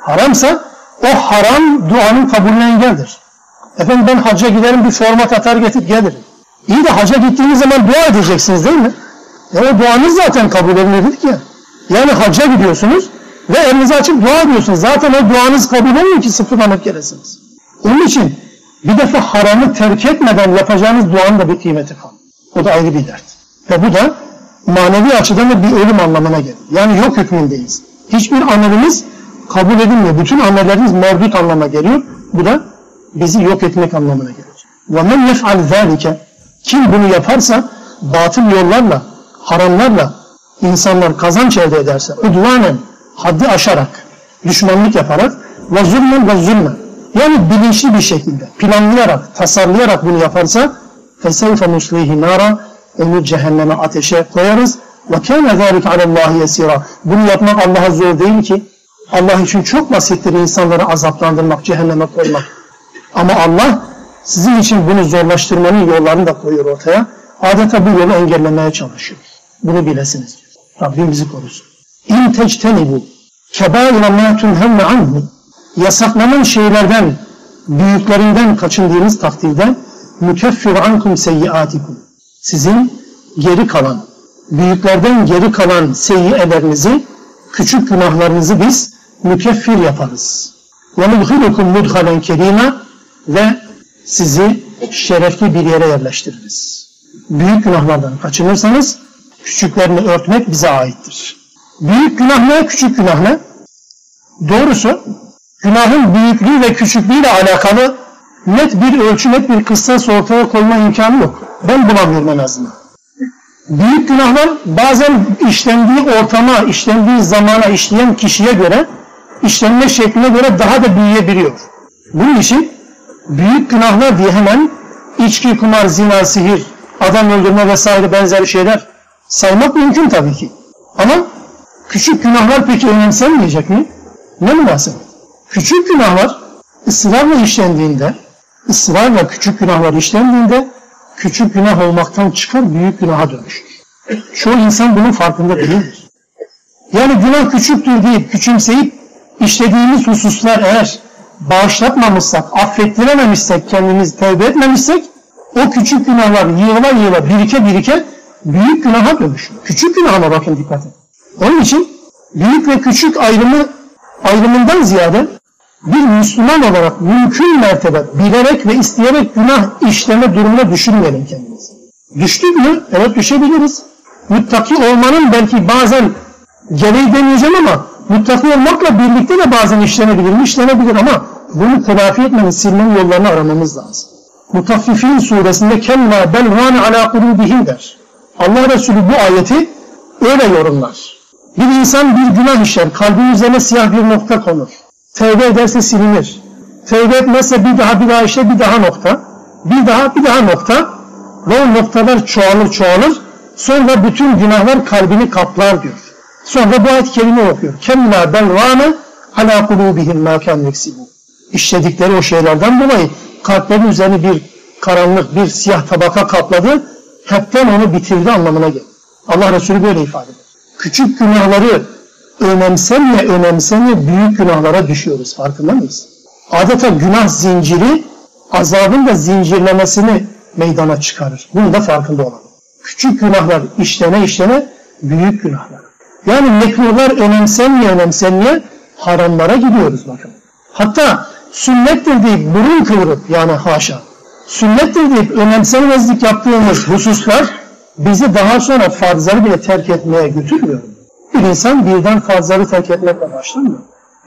[SPEAKER 1] haramsa o haram duanın kabulüne engeldir. Efendim ben hacca giderim bir format atar getirip gelirim. İyi de hacca gittiğiniz zaman dua edeceksiniz değil mi? Ya o duanız zaten kabul edilir ki. Yani hacca gidiyorsunuz ve elinizi açıp dua ediyorsunuz. Zaten o duanız kabul olmuyor ki sıfırlanıp gelesiniz. Onun için bir defa haramı terk etmeden yapacağınız duanın da bir kıymeti kalır. O da ayrı bir dert. Ve bu da manevi açıdan da bir ölüm anlamına gelir. Yani yok hükmündeyiz. Hiçbir amelimiz kabul edilmiyor. Bütün amellerimiz merdut anlamına geliyor. Bu da bizi yok etmek anlamına gelir. وَمَنْ يَفْعَلْ ذَٰلِكَ Kim bunu yaparsa batıl yollarla, haramlarla insanlar kazanç elde ederse, udvanen, haddi aşarak, düşmanlık yaparak ve zulmen ve zulmen yani bilinçli bir şekilde, planlayarak, tasarlayarak bunu yaparsa فَسَوْفَ نُسْلِهِ نَارًا Onu cehenneme ateşe koyarız. وَكَانَ ذَٰلِكَ عَلَى اللّٰهِ يَسِيرًا Bunu yapmak Allah'a zor değil ki. Allah için çok basittir insanları azaplandırmak, cehenneme koymak. Ama Allah sizin için bunu zorlaştırmanın yollarını da koyuyor ortaya. Adeta bu yolu engellemeye çalışıyor. Bunu bilesiniz. Rabbim bizi korusun. İn tectenibu kebaira ma tunhemme anhu yasaklanan şeylerden büyüklerinden kaçındığınız takdirde mükeffir ankum seyyiatikum sizin geri kalan büyüklerden geri kalan seyyiyelerinizi küçük günahlarınızı biz mükeffir yaparız. Mudhilukum mudhalen kerima ve sizi şerefli bir yere yerleştiririz. Büyük günahlardan kaçınırsanız küçüklerini örtmek bize aittir. Büyük günah ne, küçük günah ne? Doğrusu günahın büyüklüğü ve küçüklüğüyle alakalı net bir ölçü, net bir kıssas ortaya koyma imkanı yok. Ben bulamıyorum en azından. Büyük günahlar bazen işlendiği ortama, işlendiği zamana, işleyen kişiye göre, işlenme şekline göre daha da büyüyebiliyor. Bunun için büyük günahlar diye hemen içki, kumar, zina, sihir, adam öldürme vesaire benzeri şeyler saymak mümkün tabii ki. Ama küçük günahlar peki önemsenmeyecek mi? Ne münasebet? Küçük günahlar ısrarla işlendiğinde, ısrarla küçük günahlar işlendiğinde küçük günah olmaktan çıkar büyük günaha dönüşür. Çoğu insan bunun farkında değildir. Yani günah küçüktür deyip küçümseyip işlediğimiz hususlar eğer bağışlatmamışsak, affettirememişsek, kendimizi tevbe etmemişsek o küçük günahlar yığıla yığıla birike birike büyük günaha dönüşür. Küçük günahına bakın dikkat edin. Onun için büyük ve küçük ayrımı ayrımından ziyade bir Müslüman olarak mümkün mertebe bilerek ve isteyerek günah işleme durumuna düşürmeyelim kendimizi. Düştük mü? Evet düşebiliriz. Muttaki olmanın belki bazen gereği demeyeceğim ama muttaki olmakla birlikte de bazen işlenebilir mi? İşlenebilir ama bunu telafi etmenin, silmenin yollarını aramamız lazım. Mutaffifin suresinde kella bel râne alâ kulûbihim der. Allah Resulü bu ayeti öyle yorumlar. Bir insan bir günah işler, kalbin üzerine siyah bir nokta konur. Tevbe ederse silinir. Tevbe etmezse bir daha bir daha işler, bir daha nokta. Bir daha bir daha nokta. Ve o noktalar çoğalır çoğalır. Sonra bütün günahlar kalbini kaplar diyor. Sonra bu ayet kelime okuyor. Kemla bel râne alâ kulûbihim mâ kân yeksibû. İşledikleri o şeylerden dolayı kalplerin üzerine bir karanlık, bir siyah tabaka kapladı. Hepten onu bitirdi anlamına gelir. Allah Resulü böyle ifade eder. Küçük günahları önemsemle önemsemle büyük günahlara düşüyoruz. Farkında mıyız? Adeta günah zinciri azabın da zincirlemesini meydana çıkarır. Bunu da farkında olalım. Küçük günahlar işlene işlene büyük günahlar. Yani mekruhlar önemsenmeye önemsenmeye haramlara gidiyoruz bakın. Hatta sünnettir deyip burun kıvırıp yani haşa sünnettir deyip önemsemezlik yaptığımız hususlar bizi daha sonra farzları bile terk etmeye götürmüyor. Bir insan birden farzları terk etmekle başlamıyor.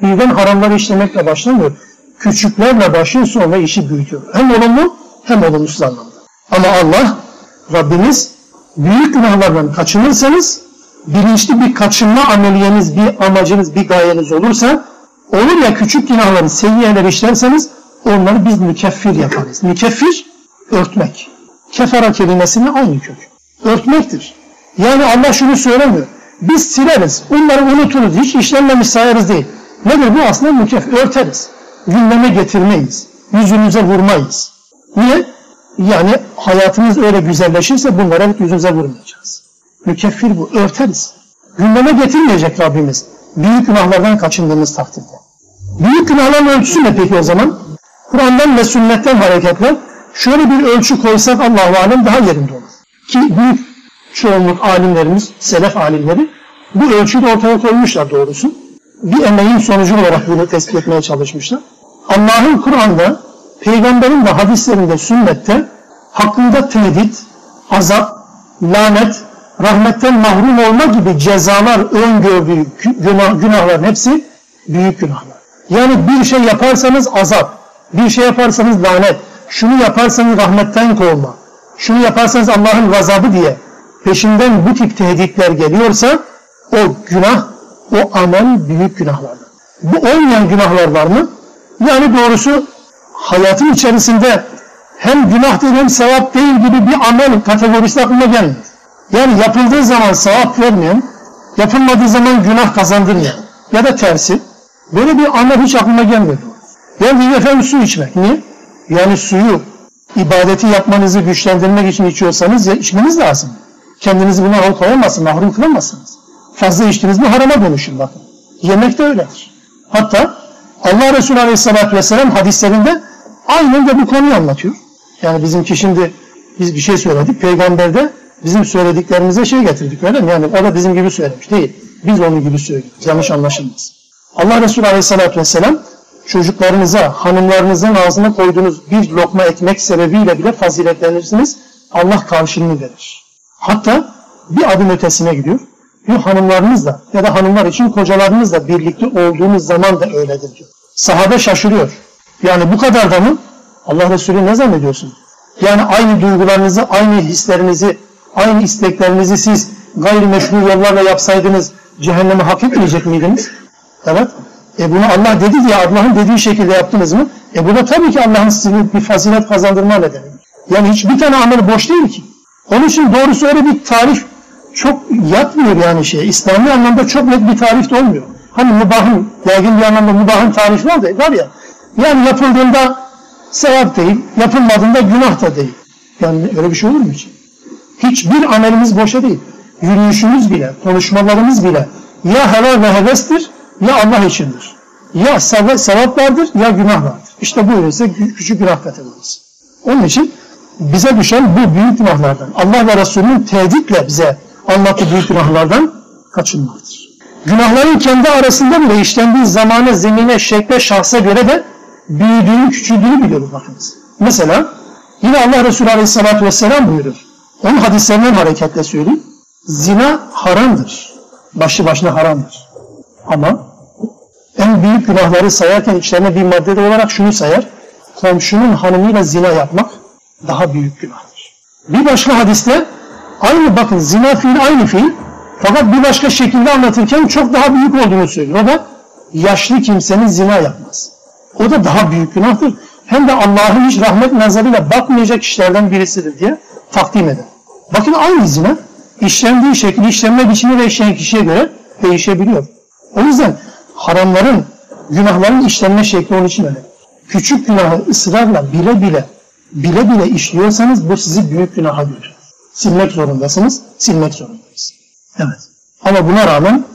[SPEAKER 1] Birden haramları işlemekle başlamıyor. Küçüklerle başlıyor sonra işi büyütüyor. Hem olumlu hem olumsuz anlamda. Ama Allah, Rabbimiz büyük günahlardan kaçınırsanız bilinçli bir kaçınma ameliyeniz, bir amacınız, bir gayeniz olursa olur ya küçük günahları, seyyiyeler işlerseniz onları biz mükeffir yaparız. Mükeffir örtmek. Kefara kelimesinin aynı kök. Örtmektir. Yani Allah şunu söylemiyor. Biz sileriz. Onları unuturuz. Hiç işlenmemiş sayarız değil. Nedir bu? Aslında mükeffir. Örteriz. Gündeme getirmeyiz. Yüzümüze vurmayız. Niye? Yani hayatımız öyle güzelleşirse bunlara yüzümüze vurmayacağız. Mükeffir bu. Örteriz. Gündeme getirmeyecek Rabbimiz. Büyük günahlardan kaçındığımız takdirde. Büyük günahların ölçüsü ne peki o zaman? Kur'an'dan ve sünnetten hareketle şöyle bir ölçü koysak Allah-u Alem daha yerinde olur. Ki büyük çoğunluk alimlerimiz, selef alimleri bu ölçüyü ortaya koymuşlar doğrusu. Bir emeğin sonucu olarak bunu tespit etmeye çalışmışlar. Allah'ın Kur'an'da, peygamberin de hadislerinde, sünnette hakkında tehdit, azap, lanet, rahmetten mahrum olma gibi cezalar öngördüğü günah, günahların hepsi büyük günahlar. Yani bir şey yaparsanız azap, bir şey yaparsanız lanet, şunu yaparsanız rahmetten kovma, şunu yaparsanız Allah'ın gazabı diye peşinden bu tip tehditler geliyorsa o günah, o amel büyük günahlardır. Bu olmayan günahlar var mı? Yani doğrusu hayatın içerisinde hem günah değil hem sevap değil gibi bir amel kategorisi aklıma gelmiyor. Yani yapıldığı zaman sevap vermeyen, yapılmadığı zaman günah kazandırmayan ya da tersi. Böyle bir amel hiç aklıma gelmiyor. Yani efendim su içmek. Niye? Yani suyu ibadeti yapmanızı güçlendirmek için içiyorsanız ya içmeniz lazım. Kendinizi buna alıkoyamazsınız, mahrum kılamazsınız. Fazla içtiniz mi harama dönüşür bakın. Yemek de öyledir. Hatta Allah Resulü Aleyhisselatü Vesselam hadislerinde aynen de bu konuyu anlatıyor. Yani bizimki şimdi biz bir şey söyledik. Peygamberde bizim söylediklerimize şey getirdik öyle mi? Yani o da bizim gibi söylemiş değil. Biz onun gibi söylüyoruz. Yanlış anlaşılmaz. Allah Resulü Aleyhisselatü Vesselam çocuklarınıza, hanımlarınızın ağzına koyduğunuz bir lokma ekmek sebebiyle bile faziletlenirsiniz. Allah karşılığını verir. Hatta bir adım ötesine gidiyor. Diyor hanımlarınızla ya da hanımlar için kocalarınızla birlikte olduğunuz zaman da öyledir diyor. Sahabe şaşırıyor. Yani bu kadar da mı? Allah Resulü ne zannediyorsun? Yani aynı duygularınızı, aynı hislerinizi, aynı isteklerinizi siz gayrimeşru yollarla yapsaydınız cehenneme hak etmeyecek miydiniz? Evet. E bunu Allah dedi diye Allah'ın dediği şekilde yaptınız mı? E bu da tabii ki Allah'ın size bir fazilet kazandırma nedeni. Yani hiçbir tane amel boş değil ki. Onun için doğrusu öyle bir tarif çok yatmıyor yani şey. İslami anlamda çok net bir tarif de olmuyor. Hani mübahın, yaygın bir anlamda mübahın tarifi var, da, var ya. Yani yapıldığında sevap değil, yapılmadığında günah da değil. Yani öyle bir şey olur mu hiç? Hiçbir amelimiz boşa değil. Yürüyüşümüz bile, konuşmalarımız bile ya helal ve hevestir ya Allah içindir. Ya sevap vardır ya günah vardır. İşte bu ise küçük günah kategorisi. Onun için bize düşen bu büyük günahlardan, Allah ve Resulünün tehditle bize anlattığı büyük günahlardan kaçınmaktır. Günahların kendi arasında bile işlendiği zamana, zemine, şekle, şahsa göre de büyüdüğünü, küçüldüğünü biliyoruz bakınız. Mesela yine Allah Resulü Aleyhisselatü Vesselam buyurur. Onun hadislerinden hareketle söyleyeyim. Zina haramdır. Başlı başına haramdır. Ama en büyük günahları sayarken içlerine bir madde olarak şunu sayar. Komşunun hanımıyla zina yapmak daha büyük günahdır. Bir başka hadiste aynı bakın zina fiil aynı fiil fakat bir başka şekilde anlatırken çok daha büyük olduğunu söylüyor. O da yaşlı kimsenin zina yapmaz. O da daha büyük günahtır. Hem de Allah'ın hiç rahmet nazarıyla bakmayacak işlerden birisidir diye takdim eder. Bakın aynı zina işlendiği şekil, işlenme biçimi ve işleyen kişiye göre değişebiliyor. O yüzden haramların, günahların işlenme şekli onun için öyle. Küçük günahı ısrarla bile bile bile bile işliyorsanız bu sizi büyük günaha götürür. Silmek zorundasınız, silmek zorundayız. Evet. Ama buna rağmen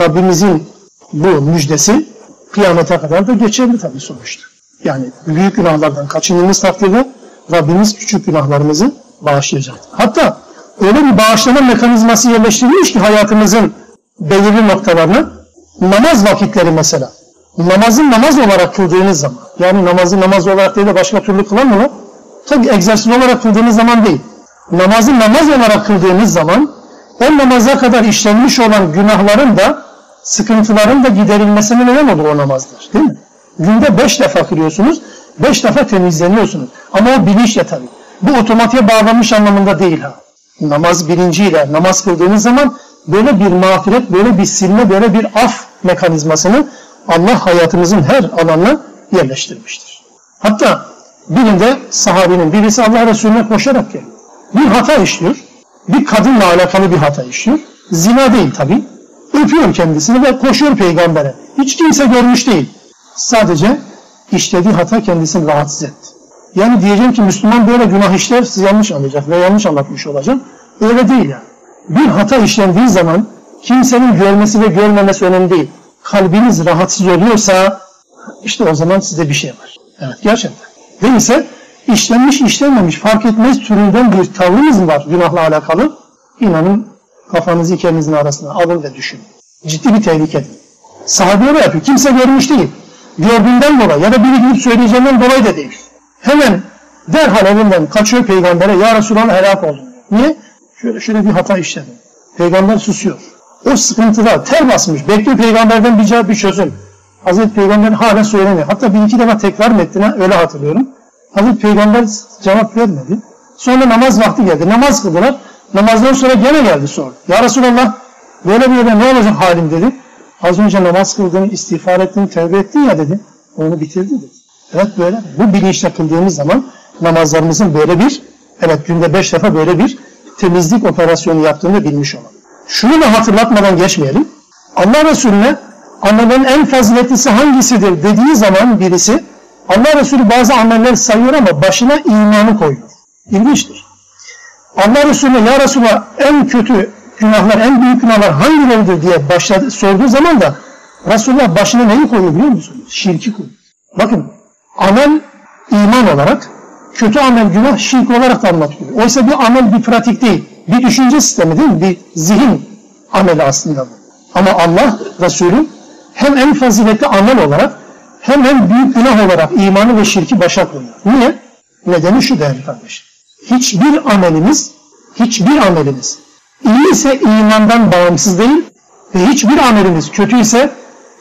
[SPEAKER 1] Rabbimizin bu müjdesi kıyamete kadar da geçerli tabii sonuçta. Yani büyük günahlardan kaçındığımız takdirde Rabbimiz küçük günahlarımızı bağışlayacak. Hatta öyle bir bağışlama mekanizması yerleştirilmiş ki hayatımızın belirli noktalarına namaz vakitleri mesela. Namazın namaz olarak kıldığınız zaman yani namazı namaz olarak değil de başka türlü kılamıyor. Tabi egzersiz olarak kıldığınız zaman değil. Namazı namaz olarak kıldığınız zaman o namaza kadar işlenmiş olan günahların da sıkıntıların da giderilmesine neden olur o namazlar. Değil mi? Günde beş defa kılıyorsunuz, beş defa temizleniyorsunuz. Ama o bilinçle tabii. Bu otomatiğe bağlanmış anlamında değil ha. Namaz bilinciyle namaz kıldığınız zaman böyle bir mağfiret, böyle bir silme, böyle bir af mekanizmasını Allah hayatımızın her alanına yerleştirmiştir. Hatta birinde sahabinin birisi Allah Resulüne koşarak geldi. Bir hata işliyor. Bir kadınla alakalı bir hata işliyor. Zina değil tabi. Öpüyor kendisini ve koşuyor peygambere. Hiç kimse görmüş değil. Sadece işlediği hata kendisini rahatsız etti. Yani diyeceğim ki Müslüman böyle günah işler siz yanlış anlayacak ve yanlış anlatmış olacağım. Öyle değil yani. Bir hata işlendiği zaman kimsenin görmesi ve görmemesi önemli değil. Kalbiniz rahatsız oluyorsa işte o zaman sizde bir şey var. Evet gerçekten. Değilse işlenmiş işlenmemiş fark etmez türünden bir tavrınız var günahla alakalı. İnanın kafanızı ikinizin arasına alın ve düşünün. Ciddi bir tehlike. Sahabe öyle yapıyor. Kimse görmüş değil. Gördüğünden dolayı ya da biri gidip söyleyeceğinden dolayı da değil. Hemen derhal evinden kaçıyor peygambere. Ya Resulallah helak oldum. Niye? Şöyle şöyle bir hata işledim. Peygamber susuyor. O sıkıntıda ter basmış. Bekliyor peygamberden bir cevap bir çözüm. Hazreti Peygamber hala söylemiyor. Hatta bir iki defa tekrar metnine öyle hatırlıyorum. Hazreti Peygamber cevap vermedi. Sonra namaz vakti geldi. Namaz kıldılar. Namazdan sonra gene geldi sonra. Ya Resulallah böyle böyle ne olacak halim dedi. Az önce namaz kıldın, istiğfar ettin, tevbe ettin ya dedi. Onu bitirdi dedi. Evet böyle. Bu bilinçle kıldığımız zaman namazlarımızın böyle bir, evet günde beş defa böyle bir temizlik operasyonu yaptığını bilmiş olalım. Şunu da hatırlatmadan geçmeyelim. Allah Resulüne amellerin en faziletlisi hangisidir dediği zaman birisi Allah Resulü bazı ameller sayıyor ama başına imanı koyuyor. İlginçtir. Allah Resulüne ya Resulallah en kötü günahlar, en büyük günahlar hangileridir diye başladı, sorduğu zaman da Resulullah başına neyi koyuyor biliyor musunuz? Şirki koyuyor. Bakın amel iman olarak, kötü amel günah şirk olarak da anlatıyor. Oysa bir amel bir pratik değil. Bir düşünce sistemi değil mi? Bir zihin ameli aslında bu. Ama Allah Resulü hem en faziletli amel olarak hem en büyük günah olarak imanı ve şirki başa koyuyor. Niye? Nedeni şu değerli kardeşim. Hiçbir amelimiz, hiçbir amelimiz iyi ise imandan bağımsız değil ve hiçbir amelimiz kötü ise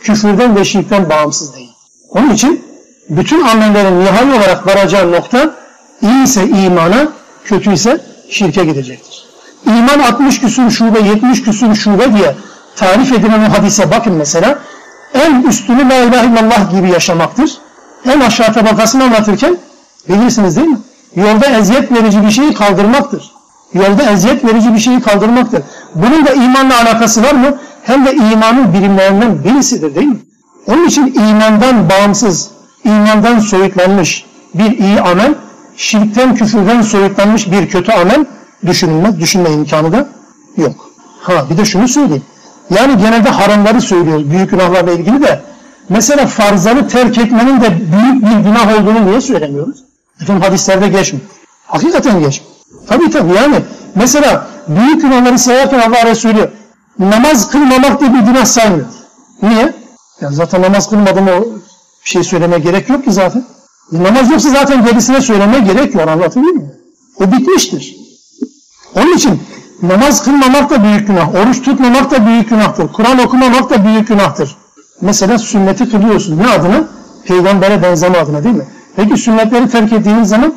[SPEAKER 1] küfürden ve şirkten bağımsız değil. Onun için bütün amellerin nihai olarak varacağı nokta iyi ise imana, kötü ise şirke gidecektir. İman 60 küsur şube, 70 küsur şube diye tarif edilen o hadise bakın mesela. En üstünü la ilahe illallah gibi yaşamaktır. En aşağı tabakasını anlatırken bilirsiniz değil mi? Yolda eziyet verici bir şeyi kaldırmaktır. Yolda eziyet verici bir şeyi kaldırmaktır. Bunun da imanla alakası var mı? Hem de imanın birimlerinden birisidir değil mi? Onun için imandan bağımsız, imandan soyutlanmış bir iyi amel, şirkten, küfürden soyutlanmış bir kötü amel düşünülmez, düşünme imkanı da yok. Ha bir de şunu söyleyeyim. Yani genelde haramları söylüyoruz büyük günahlarla ilgili de. Mesela farzları terk etmenin de büyük bir günah olduğunu niye söylemiyoruz? Efendim hadislerde geçmiyor. Hakikaten geçmiyor. Tabii tabii yani mesela büyük günahları sayarken Allah Resulü namaz kılmamak diye bir günah saymıyor. Niye? Ya zaten namaz kılmadım o şey söylemeye gerek yok ki zaten. E, namaz yoksa zaten gerisine söylemeye gerek yok anlatabiliyor muyum? O bitmiştir. Onun için namaz kılmamak da büyük günah, oruç tutmamak da büyük günahtır, Kur'an okumamak da büyük günahtır. Mesela sünneti kılıyorsun. Ne adına? Peygambere benzeme adına değil mi? Peki sünnetleri terk ettiğiniz zaman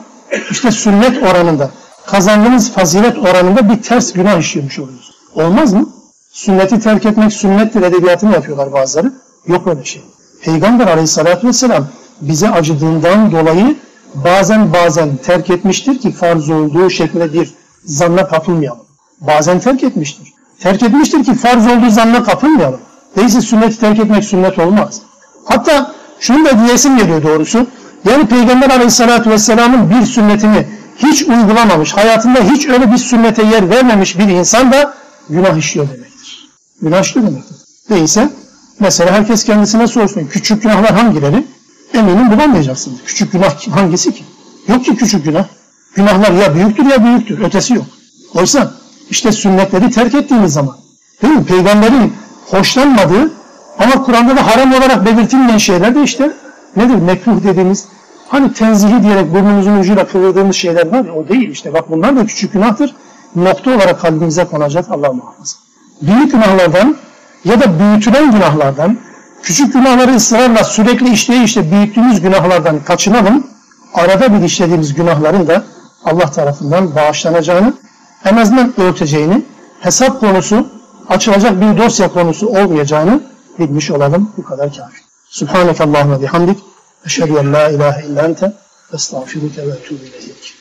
[SPEAKER 1] işte sünnet oranında, kazandığınız fazilet oranında bir ters günah işlemiş oluyoruz. Olmaz mı? Sünneti terk etmek sünnettir edebiyatını yapıyorlar bazıları. Yok öyle şey. Peygamber aleyhissalatü vesselam bize acıdığından dolayı bazen bazen terk etmiştir ki farz olduğu şeklinde bir zanna kapılmayalım. Bazen terk etmiştir. Terk etmiştir ki farz olduğu zanna kapılmayalım. Değilse sünneti terk etmek sünnet olmaz. Hatta şunu da diyesim geliyor doğrusu. Yani Peygamber Aleyhisselatü Vesselam'ın bir sünnetini hiç uygulamamış, hayatında hiç öyle bir sünnete yer vermemiş bir insan da günah işliyor demektir. Günah işliyor demektir. Değilse mesela herkes kendisine sorsun. Küçük günahlar hangileri? Eminim bulamayacaksınız. Küçük günah hangisi ki? Yok ki küçük günah. Günahlar ya büyüktür ya büyüktür. Ötesi yok. Oysa işte sünnetleri terk ettiğimiz zaman değil mi? Peygamberin hoşlanmadığı ama Kur'an'da da haram olarak belirtilmeyen şeyler de işte nedir? Mekruh dediğimiz hani tenzihi diyerek burnumuzun ucuyla kıvırdığımız şeyler var ya o değil işte. Bak bunlar da küçük günahtır. Nokta olarak kalbimize konacak Allah muhafaza. Büyük günahlardan ya da büyütülen günahlardan küçük günahları ısrarla sürekli işleye işte büyüttüğümüz günahlardan kaçınalım. Arada bir işlediğimiz günahların da Allah tarafından bağışlanacağını, en azından örteceğini, hesap konusu, açılacak bir dosya konusu olmayacağını bilmiş olalım. Bu kadar kafi. Subhaneke Allahümme bihamdik. Eşhedü en la ilahe illa ente estağfiruke ve etûbü ileyk.